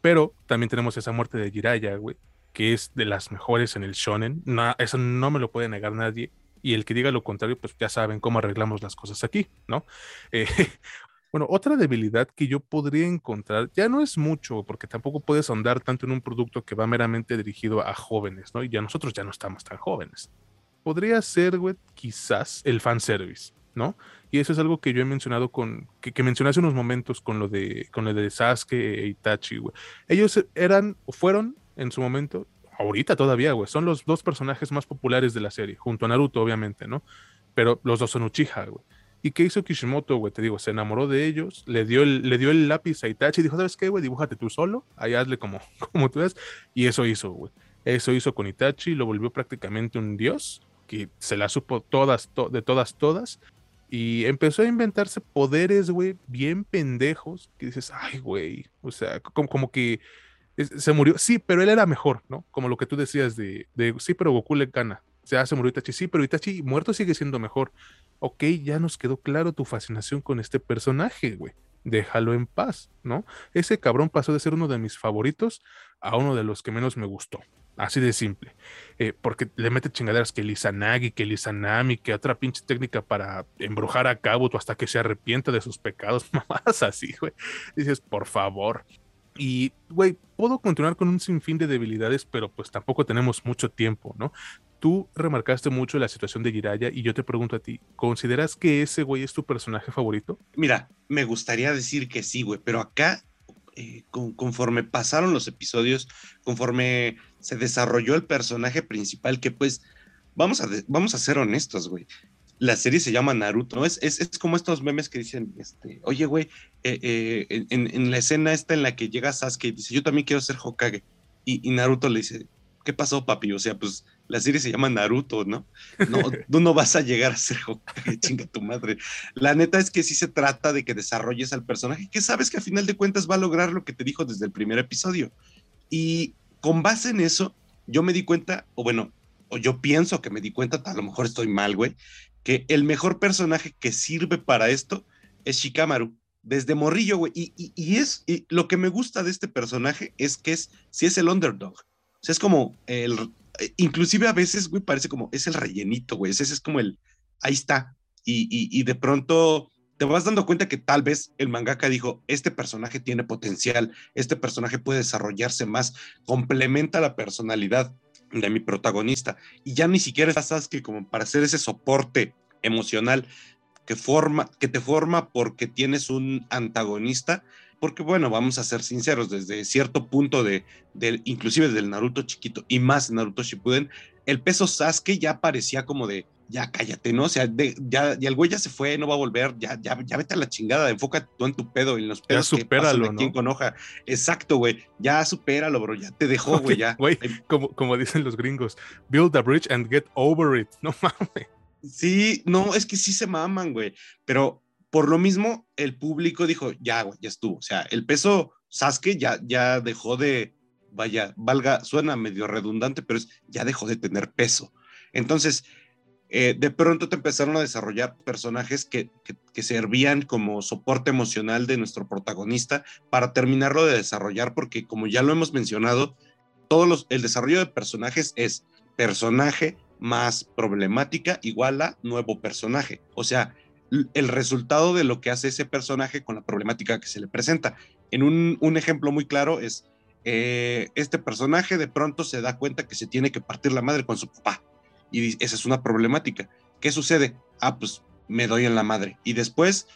Pero también tenemos esa muerte de Jiraiya, güey, que es de las mejores en el shonen. No, eso no me lo puede negar nadie y el que diga lo contrario, pues ya saben cómo arreglamos las cosas aquí, ¿no? Eh, [laughs] bueno, otra debilidad que yo podría encontrar, ya no es mucho, porque tampoco puedes ahondar tanto en un producto que va meramente dirigido a jóvenes, ¿no? Y ya nosotros ya no estamos tan jóvenes. Podría ser, güey, quizás el fanservice, ¿no? Y eso es algo que yo he mencionado con, que, que mencioné hace unos momentos con lo de, con lo de Sasuke e Itachi, güey. Ellos eran, o fueron en su momento, ahorita todavía, güey, son los dos personajes más populares de la serie, junto a Naruto, obviamente, ¿no? Pero los dos son Uchiha, güey. ¿Y qué hizo Kishimoto, güey? Te digo, se enamoró de ellos, le dio el, le dio el lápiz a Itachi y dijo, ¿sabes qué, güey? Dibújate tú solo, ahí hazle como, [laughs] como tú ves. Y eso hizo, güey. Eso hizo con Itachi, lo volvió prácticamente un dios, que se la supo todas, de todas, todas. Y empezó a inventarse poderes, güey, bien pendejos, que dices, ay, güey, o sea, como, como que se murió, sí, pero él era mejor, ¿no? Como lo que tú decías de, de sí, pero Goku le gana. Se hace murió Itachi, sí, pero Itachi muerto sigue siendo mejor. Ok, ya nos quedó claro tu fascinación con este personaje, güey. Déjalo en paz, ¿no? Ese cabrón pasó de ser uno de mis favoritos a uno de los que menos me gustó. Así de simple. Eh, porque le mete chingaderas que Nagi, que Nami, que otra pinche técnica para embrujar a Kabuto hasta que se arrepienta de sus pecados. [laughs] Mamadas así, güey. Dices, por favor. Y, güey, puedo continuar con un sinfín de debilidades, pero pues tampoco tenemos mucho tiempo, ¿no? Tú remarcaste mucho la situación de Jiraya y yo te pregunto a ti, ¿consideras que ese güey es tu personaje favorito? Mira, me gustaría decir que sí, güey, pero acá, eh, con, conforme pasaron los episodios, conforme se desarrolló el personaje principal, que pues, vamos a, vamos a ser honestos, güey, la serie se llama Naruto, ¿no? Es, es, es como estos memes que dicen, este, oye, güey, eh, eh, en, en, la escena esta en la que llega Sasuke y dice, yo también quiero ser Hokage. Y, y, Naruto le dice, ¿qué pasó, papi? O sea, pues la serie se llama Naruto, ¿no? No, [laughs] tú no vas a llegar a ser Hokage, chinga tu madre. La neta es que sí se trata de que desarrolles al personaje, que sabes que a final de cuentas va a lograr lo que te dijo desde el primer episodio. Y con base en eso, yo me di cuenta, o bueno, o yo pienso que me di cuenta, a lo mejor estoy mal, güey, que el mejor personaje que sirve para esto es Shikamaru. Desde morrillo, güey. Y, y, es y lo que me gusta de este personaje es que es, si es el underdog. O sea, es como el, inclusive a veces, güey, parece como, es el rellenito, güey. Ese es como el, ahí está. Y, y de pronto te vas dando cuenta que tal vez el mangaka dijo, este personaje tiene potencial, este personaje puede desarrollarse más, complementa la personalidad de mi protagonista. Y ya ni siquiera es Sasuke como para hacer ese soporte emocional que, forma, que te forma porque tienes un antagonista. Porque bueno, vamos a ser sinceros, desde cierto punto de, de inclusive del Naruto chiquito y más Naruto Shippuden, el peso Sasuke ya parecía como de, ya cállate, ¿no? O sea, ya, el güey ya se fue, no va a volver, ya, ya, ya vete a la chingada, enfoca tú en tu pedo, en los pedos ya supéralo, que ¿no? con hoja. Exacto, güey, ya supéralo, bro, ya te dejó, güey, ya. Güey, como, como dicen los gringos, build a bridge and get over it, no mames. Sí, no, es que sí se maman, güey, pero por lo mismo el público dijo, ya, güey, ya estuvo, o sea, el peso Sasuke ya, ya dejó de, vaya, valga, suena medio redundante, pero es, ya dejó de tener peso. Entonces, eh, de pronto te empezaron a desarrollar personajes que, que, servían como soporte emocional de nuestro protagonista para terminarlo de desarrollar, porque como ya lo hemos mencionado, todos el desarrollo de personajes es personaje más problemática igual a nuevo personaje. O sea, el resultado de lo que hace ese personaje con la problemática que se le presenta. En un, un ejemplo muy claro es, eh, este personaje de pronto se da cuenta que se tiene que partir la madre con su papá y esa es una problemática. ¿Qué sucede? Ah, pues me doy en la madre. Y después,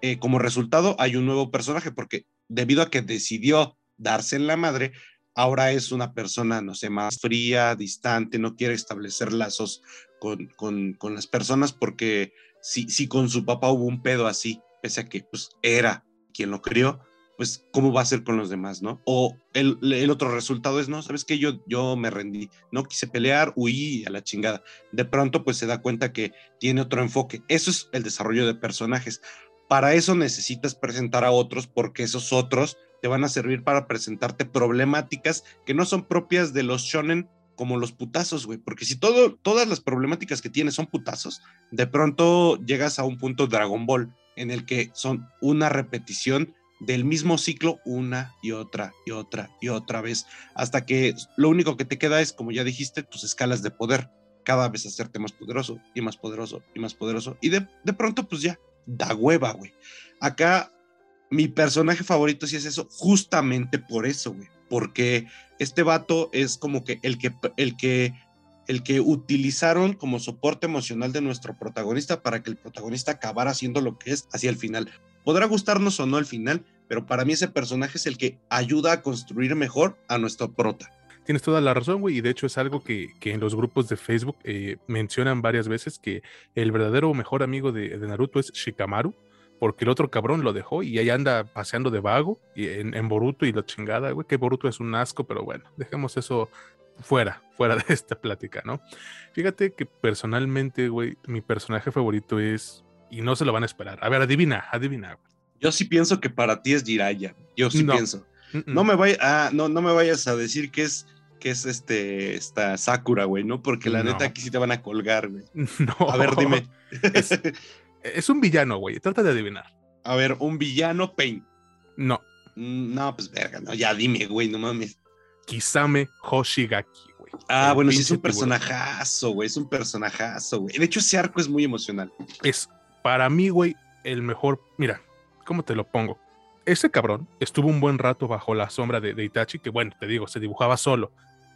eh, como resultado, hay un nuevo personaje, porque debido a que decidió darse en la madre, ahora es una persona, no sé, más fría, distante, no quiere establecer lazos con, con, las personas, porque si, si con su papá hubo un pedo así, pese a que pues, era quien lo crió, pues cómo va a ser con los demás, ¿no? O el, el, otro resultado es, no, sabes que yo, yo me rendí, no quise pelear, huí a la chingada. De pronto, pues se da cuenta que tiene otro enfoque. Eso es el desarrollo de personajes. Para eso necesitas presentar a otros porque esos otros te van a servir para presentarte problemáticas que no son propias de los shonen como los putazos, güey, porque si todo, todas las problemáticas que tienes son putazos, de pronto llegas a un punto Dragon Ball en el que son una repetición del mismo ciclo una y otra y otra y otra vez, hasta que lo único que te queda es, como ya dijiste, tus escalas de poder, cada vez hacerte más poderoso y más poderoso y más poderoso, y de, de pronto pues ya, da hueva, güey. Acá mi personaje favorito sí es eso, justamente por eso, güey, porque este vato es como que el que, el que el que utilizaron como soporte emocional de nuestro protagonista para que el protagonista acabara haciendo lo que es hacia el final. Podrá gustarnos o no al final, pero para mí ese personaje es el que ayuda a construir mejor a nuestro prota. Tienes toda la razón, güey, y de hecho es algo que, en los grupos de Facebook eh, mencionan varias veces que el verdadero mejor amigo de, Naruto es Shikamaru, porque el otro cabrón lo dejó y ahí anda paseando de vago y en, en, Boruto y la chingada, güey, que Boruto es un asco, pero bueno, dejemos eso fuera, fuera de esta plática, ¿no? Fíjate que personalmente, güey, mi personaje favorito es, y no se lo van a esperar. A ver, adivina, adivina. Yo sí pienso que para ti es Jiraya. Yo sí pienso. No me vaya, ah, no, no me vayas a decir que es que es este esta Sakura, güey, ¿no? Porque la neta aquí sí te van a colgar, güey. [laughs] No. A ver, dime. [laughs] Es, un villano, güey. Trata de adivinar. A ver, un villano Pain. No. Mm, no, pues verga, no, ya dime, güey, no mames. Kisame Hoshigaki, güey. Ah, bueno, sí es un personajazo, güey. Es un personajazo, güey. De hecho, ese arco es muy emocional. Es, para mí, güey, el mejor. Mira, ¿cómo te lo pongo? Ese cabrón estuvo un buen rato bajo la sombra de, Itachi, que bueno, te digo, se dibujaba solo.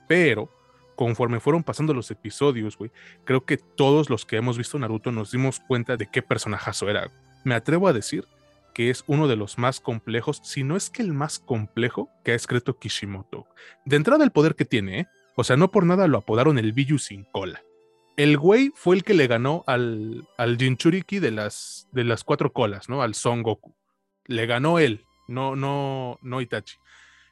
Pero conforme fueron pasando los episodios, güey, creo que todos los que hemos visto Naruto nos dimos cuenta de qué personajazo era. Me atrevo a decir que es uno de los más complejos, si no es que el más complejo que ha escrito Kishimoto. De entrada el poder que tiene, ¿eh? O sea, no por nada lo apodaron el Biju sin cola. El güey fue el que le ganó al, al Jinchuriki de las, de las cuatro colas, ¿no? Al Son Goku. Le ganó él, no, no, no Itachi.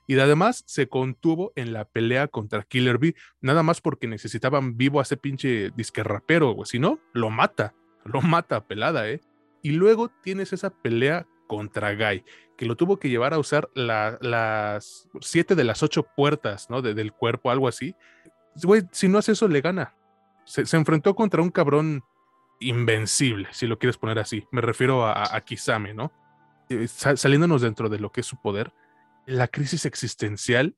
Y además se contuvo en la pelea contra Killer Bee, nada más porque necesitaban vivo a ese pinche disque rapero, güey. Si no, lo mata, [laughs] lo mata pelada, ¿eh? Y luego tienes esa pelea contra Guy, que lo tuvo que llevar a usar las siete de las ocho puertas, ¿no? del cuerpo, algo así. Güey, si no hace eso, le gana. Se, enfrentó contra un cabrón invencible, si lo quieres poner así. Me refiero a, Kisame, ¿no? Eh, saliéndonos dentro de lo que es su poder, la crisis existencial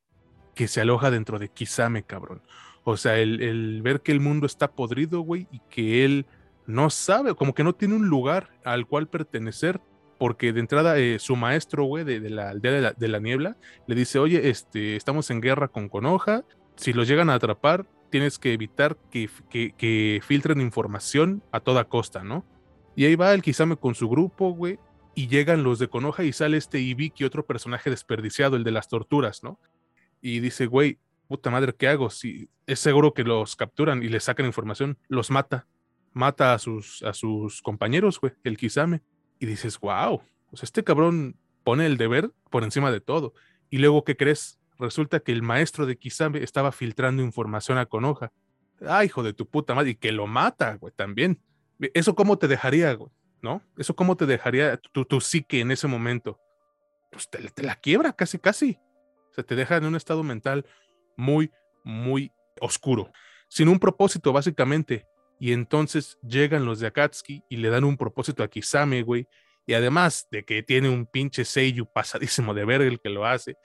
que se aloja dentro de Kisame, cabrón. O sea, el, ver que el mundo está podrido, güey, y que él no sabe, como que no tiene un lugar al cual pertenecer porque de entrada eh, su maestro, güey, de, la aldea de la, niebla, le dice, oye, este, estamos en guerra con Konoha, si los llegan a atrapar, tienes que evitar que, que, filtren información a toda costa, ¿no? Y ahí va el Kisame con su grupo, güey, y llegan los de Konoha y sale este Ibiki, otro personaje desperdiciado, el de las torturas, ¿no? Y dice, güey, puta madre, ¿qué hago? Si es seguro que los capturan y les sacan información, los mata. Mata a sus, a sus compañeros, güey, el Kisame y dices, wow, pues este cabrón pone el deber por encima de todo. Y luego, ¿qué crees? Resulta que el maestro de Kisame estaba filtrando información a Konoha. Ah, hijo de tu puta madre, y que lo mata, güey, también. ¿Eso cómo te dejaría, güey? ¿No? ¿Eso cómo te dejaría tu, tu psique en ese momento? Pues te, la quiebra casi, casi. O sea, te deja en un estado mental muy, muy oscuro. Sin un propósito, básicamente. Y entonces llegan los de Akatsuki y le dan un propósito a Kisame, güey. Y además de que tiene un pinche Seiyu pasadísimo de verga el que lo hace.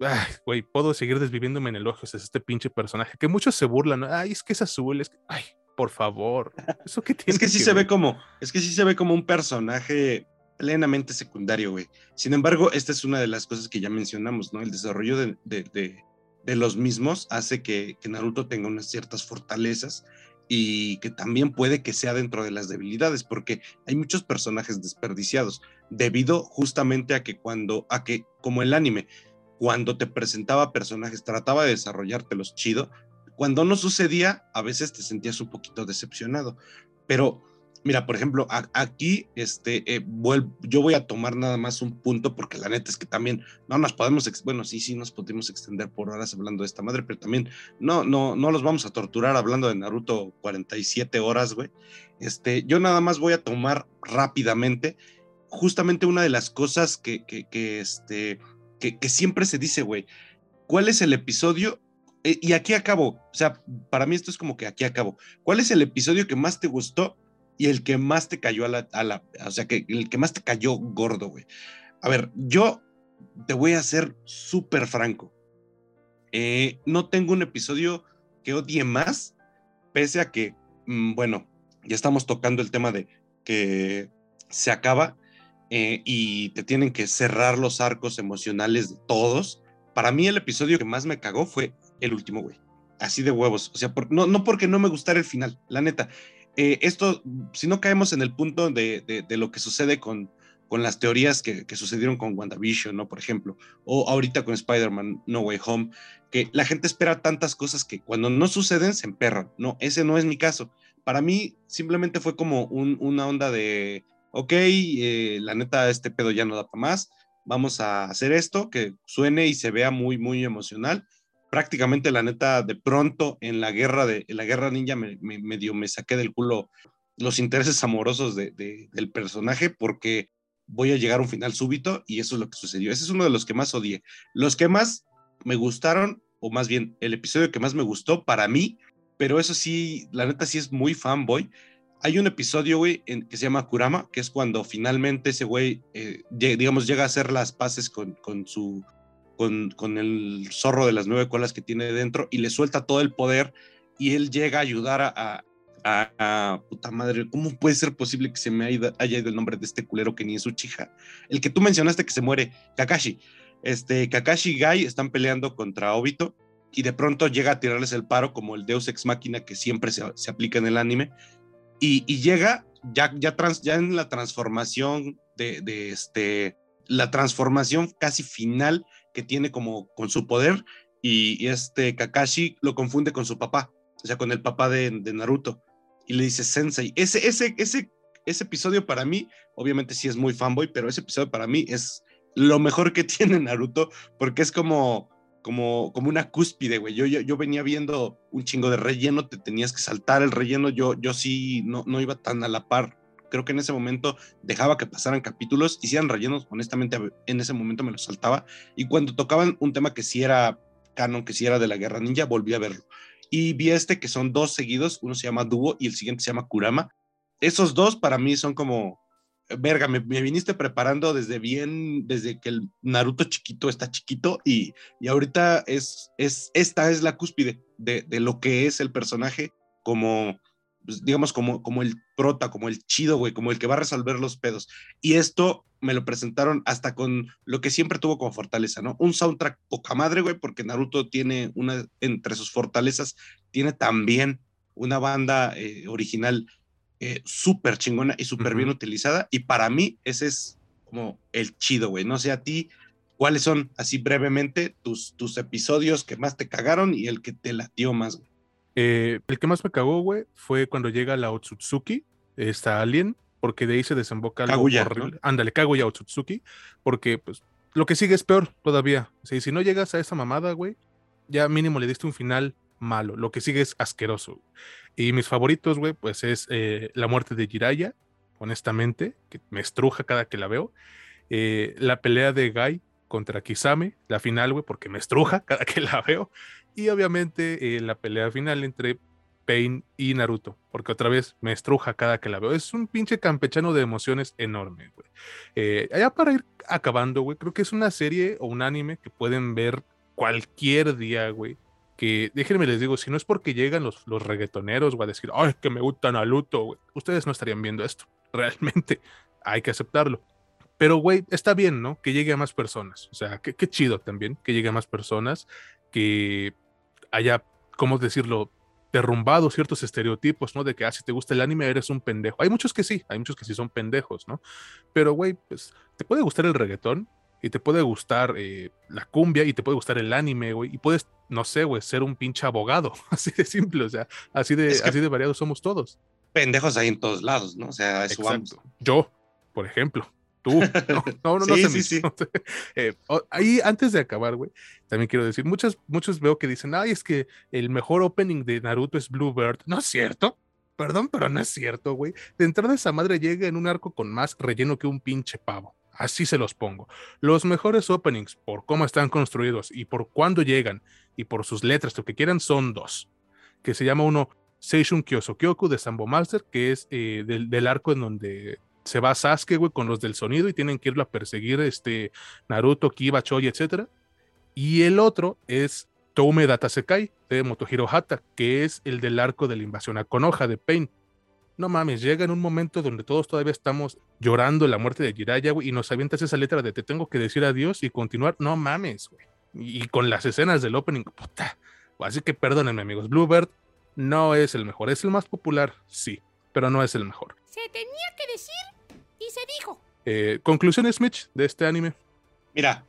Ay, güey, puedo seguir desviviéndome en el ojo. Es este pinche personaje que muchos se burlan. Ay, es que es azul. Es que, ay, por favor. [laughs] ¿Eso qué tiene es que sí se ve como, es que sí se ve como un personaje plenamente secundario, güey. Sin embargo, esta es una de las cosas que ya mencionamos, ¿no? El desarrollo de, de, de, de los mismos hace que, que Naruto tenga unas ciertas fortalezas y que también puede que sea dentro de las debilidades, porque hay muchos personajes desperdiciados, debido justamente a que cuando, a que como el anime, cuando te presentaba personajes, trataba de desarrollártelos chido, cuando no sucedía, a veces te sentías un poquito decepcionado, pero Mira, por ejemplo, aquí este, eh, yo voy a tomar nada más un punto porque la neta es que también no nos podemos, bueno, sí, sí nos podemos extender por horas hablando de esta madre, pero también no, no, no los vamos a torturar hablando de Naruto 47 horas, güey. Este, yo nada más voy a tomar rápidamente justamente una de las cosas que, que, que este, que, siempre se dice, güey. ¿Cuál es el episodio eh, y aquí acabo, o sea, para mí esto es como que aquí acabo. ¿Cuál es el episodio que más te gustó y el que más te cayó a la, a la, o sea, que el que más te cayó gordo, güey. A ver, yo te voy a ser súper franco. Eh, no tengo un episodio que odie más, pese a que, mm, bueno, ya estamos tocando el tema de que se acaba eh, y te tienen que cerrar los arcos emocionales de todos. Para mí el episodio que más me cagó fue el último, güey. Así de huevos. O sea, no, no porque no me gustara el final, la neta. Eh, esto, si no caemos en el punto de, lo que sucede con, con las teorías que, sucedieron con WandaVision, ¿no? Por ejemplo, o ahorita con Spider-Man No Way Home, que la gente espera tantas cosas que cuando no suceden se emperran. No, ese no es mi caso. Para mí simplemente fue como una onda de, ok, eh, la neta, este pedo ya no da para más, vamos a hacer esto, que suene y se vea muy, muy emocional prácticamente la neta, de pronto en la guerra de la guerra ninja me, me, medio me saqué del culo los intereses amorosos de, del personaje porque voy a llegar a un final súbito y eso es lo que sucedió. Ese es uno de los que más odié. Los que más me gustaron, o más bien el episodio que más me gustó para mí, pero eso sí, la neta sí es muy fanboy. Hay un episodio, güey, que se llama Kurama, que es cuando finalmente ese güey, eh, digamos, llega a hacer las paces con, con su con, el zorro de las nueve colas que tiene dentro y le suelta todo el poder y él llega a ayudar a, a, puta madre, ¿cómo puede ser posible que se me haya, ido el nombre de este culero que ni es Uchiha? El que tú mencionaste que se muere, Kakashi. Este, Kakashi y Gai están peleando contra Obito y de pronto llega a tirarles el paro como el Deus Ex Máquina que siempre se, aplica en el anime y, llega ya, ya, trans, ya en la transformación de, de este, la transformación casi final que tiene como con su poder y, este Kakashi lo confunde con su papá, o sea, con el papá de, Naruto y le dice Sensei. Ese, ese, ese, ese episodio para mí, obviamente sí es muy fanboy, pero ese episodio para mí es lo mejor que [laughs] tiene Naruto porque es como como, como una cúspide, güey. Yo, yo, yo, venía viendo un chingo de relleno, te tenías que saltar el relleno, yo, yo sí no, no iba tan a la par creo que en ese momento dejaba que pasaran capítulos, hicieran rellenos, honestamente en ese momento me los saltaba, y cuando tocaban un tema que sí era canon, que sí era de la Guerra Ninja, volví a verlo. Y vi este que son dos seguidos, uno se llama Duo y el siguiente se llama Kurama. Esos dos para mí son como, verga, me, viniste preparando desde bien, desde que el Naruto chiquito está chiquito y, y ahorita es, es, esta es la cúspide de, de lo que es el personaje como pues, digamos, como, como el prota, como el chido, güey, como el que va a resolver los pedos. Y esto me lo presentaron hasta con lo que siempre tuvo como fortaleza, ¿no? Un soundtrack poca madre, güey, porque Naruto tiene una, entre sus fortalezas, tiene también una banda eh, original eh, súper chingona y súper bien utilizada. Y para mí, ese es como el chido, güey. No sé a ti, ¿cuáles son, así brevemente, tus, tus episodios que más te cagaron y el que te latió más, güey? Eh, el que más me cagó, güey, fue cuando llega la Otsutsuki, esta alien, porque de ahí se desemboca algo Kaguya, horrible. Ándale, Kaguya Otsutsuki, porque pues lo que sigue es peor todavía. si no llegas a esa mamada, güey, ya mínimo le diste un final malo. Lo que sigue es asqueroso. Y mis favoritos, güey, pues es eh, la muerte de Jiraya, honestamente, que me estruja cada que la veo. Eh, la pelea de Gai contra Kisame, la final, güey, porque me estruja [laughs] cada que la veo. Y obviamente eh, la pelea final entre Pain y Naruto, porque otra vez me estruja cada que la veo. Es un pinche campechano de emociones enorme, güey. Allá para ir acabando, güey, creo que es una serie o un anime que pueden ver cualquier día, güey. Que déjenme les digo, si no es porque llegan los, los reggaetoneros, güey, a decir, ay, que me gusta Naruto, güey, ustedes no estarían viendo esto. [laughs] Realmente hay que aceptarlo. Pero, güey, está bien, ¿no? Que llegue a más personas. O sea, qué, chido también que llegue a más personas que haya, ¿cómo decirlo? derrumbado ciertos estereotipos, ¿no? De que, ah, si te gusta el anime, eres un pendejo. Hay muchos que sí, hay muchos que sí son pendejos, ¿no? Pero, güey, pues, te puede gustar el reggaetón y te puede gustar eh, la cumbia y te puede gustar el anime, güey, y puedes, no sé, güey, ser un pinche abogado, [laughs] así de simple, o sea, así de, así de variados somos todos. Pendejos ahí en todos lados, ¿no? O sea, eso vamos. Yo, por ejemplo. Tú, [laughs] no, no, no, sí, sí, sí. [laughs] Eh, ahí, antes de acabar, güey, también quiero decir, muchos, muchos veo que dicen, ay, es que el mejor opening de Naruto es Bluebird. No es cierto. Perdón, pero no es cierto, güey. De entrada esa madre llega en un arco con más relleno que un pinche pavo. Así se los pongo. Los mejores openings, por cómo están construidos y por cuándo llegan y por sus letras, lo que quieran, son dos. Que se llama uno Seishun Kyosokyoku de Sambo Master, que es eh, del, arco en donde se va Sasuke, güey, con los del sonido y tienen que irlo a perseguir este Naruto, Kiba, Choi, etc. Y el otro es Toume Datasekai de Motohiro Hata, que es el del arco de la invasión a Konoha de Pain. No mames, llega en un momento donde todos todavía estamos llorando la muerte de Jiraiya, güey, y nos avientas esa letra de te tengo que decir adiós y continuar. No mames, güey. Y, con las escenas del opening, puta. Así que perdónenme, amigos. Bluebird no es el mejor. Es el más popular, sí, pero no es el mejor. Se tenía que decir y se dijo. Eh, ¿Conclusiones, Mitch, de este anime? Mira,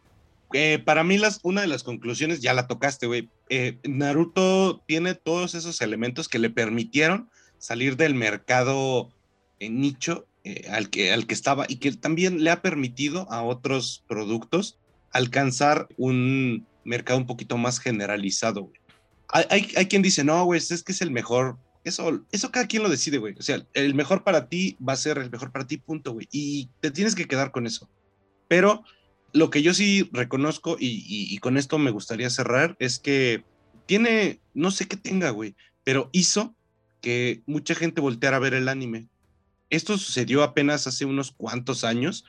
eh, para mí las, una de las conclusiones, ya la tocaste, güey. Eh, Naruto tiene todos esos elementos que le permitieron salir del mercado en nicho al, que, al que estaba y que también le ha permitido a otros productos alcanzar un mercado un poquito más generalizado. Hay, hay, quien dice, no, güey, es que es el mejor eso, eso cada quien lo decide, güey. O sea, el mejor para ti va a ser el mejor para ti, punto, güey. Y te tienes que quedar con eso. Pero lo que yo sí reconozco y, con esto me gustaría cerrar es que tiene, no sé qué tenga, güey, pero hizo que mucha gente volteara a ver el anime. Esto sucedió apenas hace unos cuantos años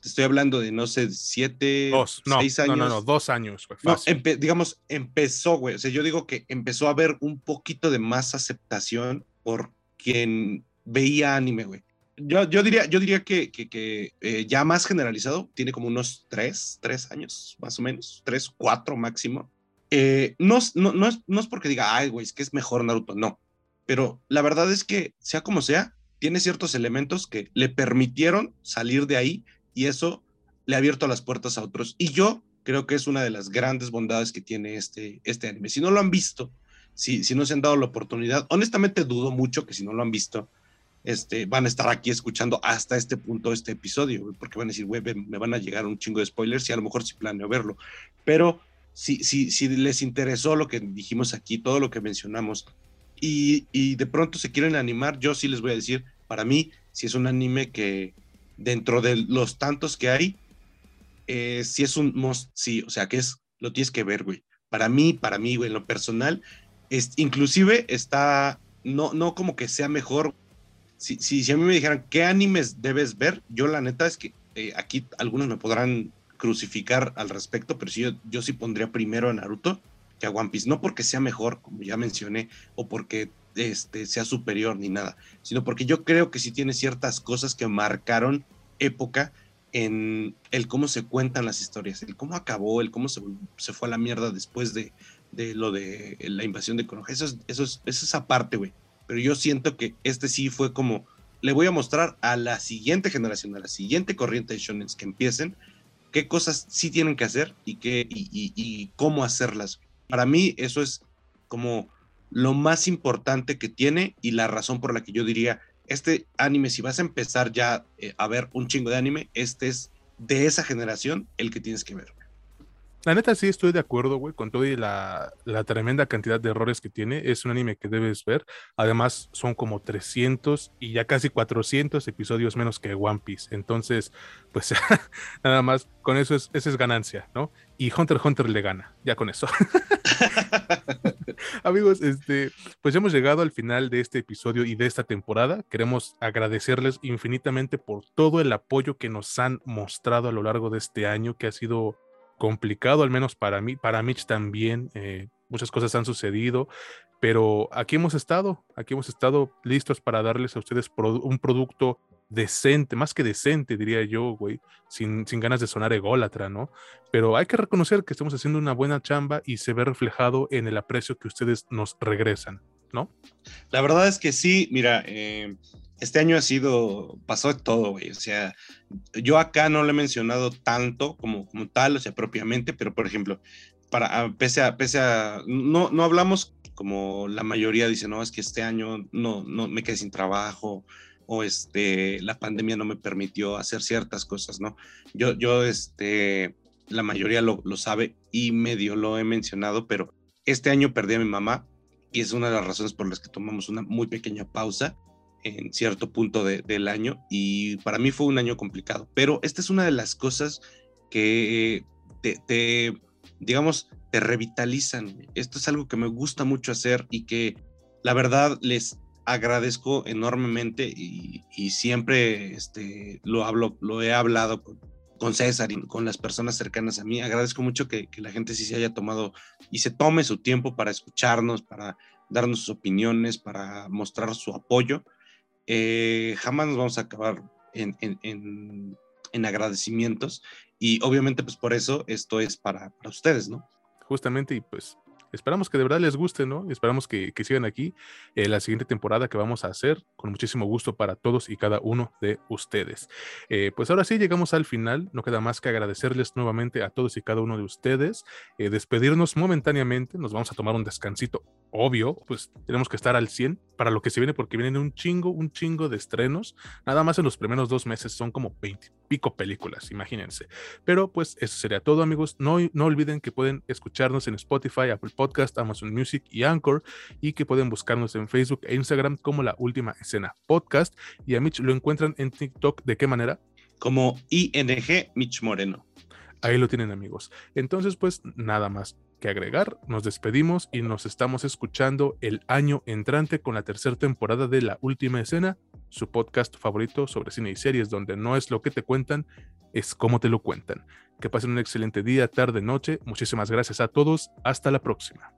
te estoy hablando de, no sé, siete, dos, seis años. No, no, no, dos años, güey. digamos, empezó, güey. O sea, yo digo que empezó a haber un poquito de más aceptación por quien veía anime, güey. Yo, yo diría, yo diría que, que, eh, ya más generalizado, tiene como unos tres, tres años, más o menos, tres, cuatro máximo. Eh, no, no, no, es, no es porque diga, ay, güey, es que es mejor Naruto, no. Pero la verdad es que, sea como sea, tiene ciertos elementos que le permitieron salir de ahí y eso le ha abierto las puertas a otros. Y yo creo que es una de las grandes bondades que tiene este, este anime. Si no lo han visto, si, si no se han dado la oportunidad, honestamente dudo mucho que si no lo han visto, este, van a estar aquí escuchando hasta este punto este episodio, porque van a decir, güey, me van a llegar un chingo de spoilers y a lo mejor sí planeo verlo. Pero si, si, si les interesó lo que dijimos aquí, todo lo que mencionamos, y, de pronto se quieren animar, yo sí les voy a decir, para mí, si es un anime que, dentro de los tantos que hay, eh, si es un must, sí, o sea, que es, lo tienes que ver, güey. Para mí, para mí, güey, en lo personal, es, inclusive está, no, no como que sea mejor. Si, si, si a mí me dijeran qué animes debes ver, yo la neta es que eh, aquí algunos me podrán crucificar al respecto, pero sí, yo, yo sí pondría primero a Naruto que a One Piece, no porque sea mejor, como ya mencioné, o porque este, sea superior ni nada, sino porque yo creo que sí tiene ciertas cosas que marcaron época en el cómo se cuentan las historias, el cómo acabó, el cómo se, se fue a la mierda después de, de lo de la invasión de Konoha. Eso es, eso es, esa parte, güey. Pero yo siento que este sí fue como, le voy a mostrar a la siguiente generación, a la siguiente corriente de shonen que empiecen, qué cosas sí tienen que hacer y, qué, y cómo hacerlas. Para mí eso es como lo más importante que tiene y la razón por la que yo diría, este anime, si vas a empezar ya eh, a ver un chingo de anime, este es de esa generación el que tienes que ver. La neta sí estoy de acuerdo, güey, con todo la, tremenda cantidad de errores que tiene. Es un anime que debes ver. Además, son como 300 y ya casi 400 episodios menos que One Piece. Entonces, pues [laughs] nada más, con eso es, esa es ganancia, ¿no? Y Hunter Hunter le gana, ya con eso. [laughs] Amigos, este, pues hemos llegado al final de este episodio y de esta temporada. Queremos agradecerles infinitamente por todo el apoyo que nos han mostrado a lo largo de este año, que ha sido complicado, al menos para mí, para Mitch también. Eh, muchas cosas han sucedido, pero aquí hemos estado, aquí hemos estado listos para darles a ustedes un producto decente, más que decente, diría yo, güey, sin, sin ganas de sonar ególatra, ¿no? Pero hay que reconocer que estamos haciendo una buena chamba y se ve reflejado en el aprecio que ustedes nos regresan. ¿no? La verdad es que sí, mira, eh, este año ha sido, pasó de todo, güey. O sea, yo acá no lo he mencionado tanto como, como tal, o sea, propiamente, pero por ejemplo, para, ah, pese a, pese a, no, no hablamos como la mayoría dice, no, es que este año no, no me quedé sin trabajo o este, la pandemia no me permitió hacer ciertas cosas, ¿no? Yo, yo, este, la mayoría lo, lo sabe y medio lo he mencionado, pero este año perdí a mi mamá y es una de las razones por las que tomamos una muy pequeña pausa en cierto punto del año y para mí fue un año complicado, pero esta es una de las cosas que te, digamos, te revitalizan. Esto es algo que me gusta mucho hacer y que la verdad les agradezco enormemente y, siempre este, lo, hablo, lo he hablado con, con, César y con las personas cercanas a mí. Agradezco mucho que, que la gente sí se haya tomado y se tome su tiempo para escucharnos, para darnos sus opiniones, para mostrar su apoyo eh, jamás nos vamos a acabar en, en, agradecimientos y obviamente pues por eso esto es para, para ustedes, ¿no? Justamente y pues esperamos que de verdad les guste, ¿no? Esperamos que, sigan aquí en la siguiente temporada que vamos a hacer con muchísimo gusto para todos y cada uno de ustedes. Eh, pues ahora sí llegamos al final, no queda más que agradecerles nuevamente a todos y cada uno de ustedes, eh, despedirnos momentáneamente, nos vamos a tomar un descansito, obvio, pues tenemos que estar al 100 para lo que se viene porque vienen un chingo, un chingo de estrenos, nada más en los primeros dos meses son como 20 pico películas, imagínense. Pero pues eso sería todo amigos, no, no olviden que pueden escucharnos en Spotify, Apple Podcast, Amazon Music y Anchor y que pueden buscarnos en Facebook e Instagram como la última escena podcast y a Mitch lo encuentran en TikTok de qué manera? Como ING Mitch Moreno. Ahí lo tienen amigos. Entonces pues nada más que agregar, nos despedimos y nos estamos escuchando el año entrante con la tercera temporada de La Última Escena, su podcast favorito sobre cine y series donde no es lo que te cuentan, es cómo te lo cuentan. Que pasen un excelente día, tarde, noche. Muchísimas gracias a todos. Hasta la próxima.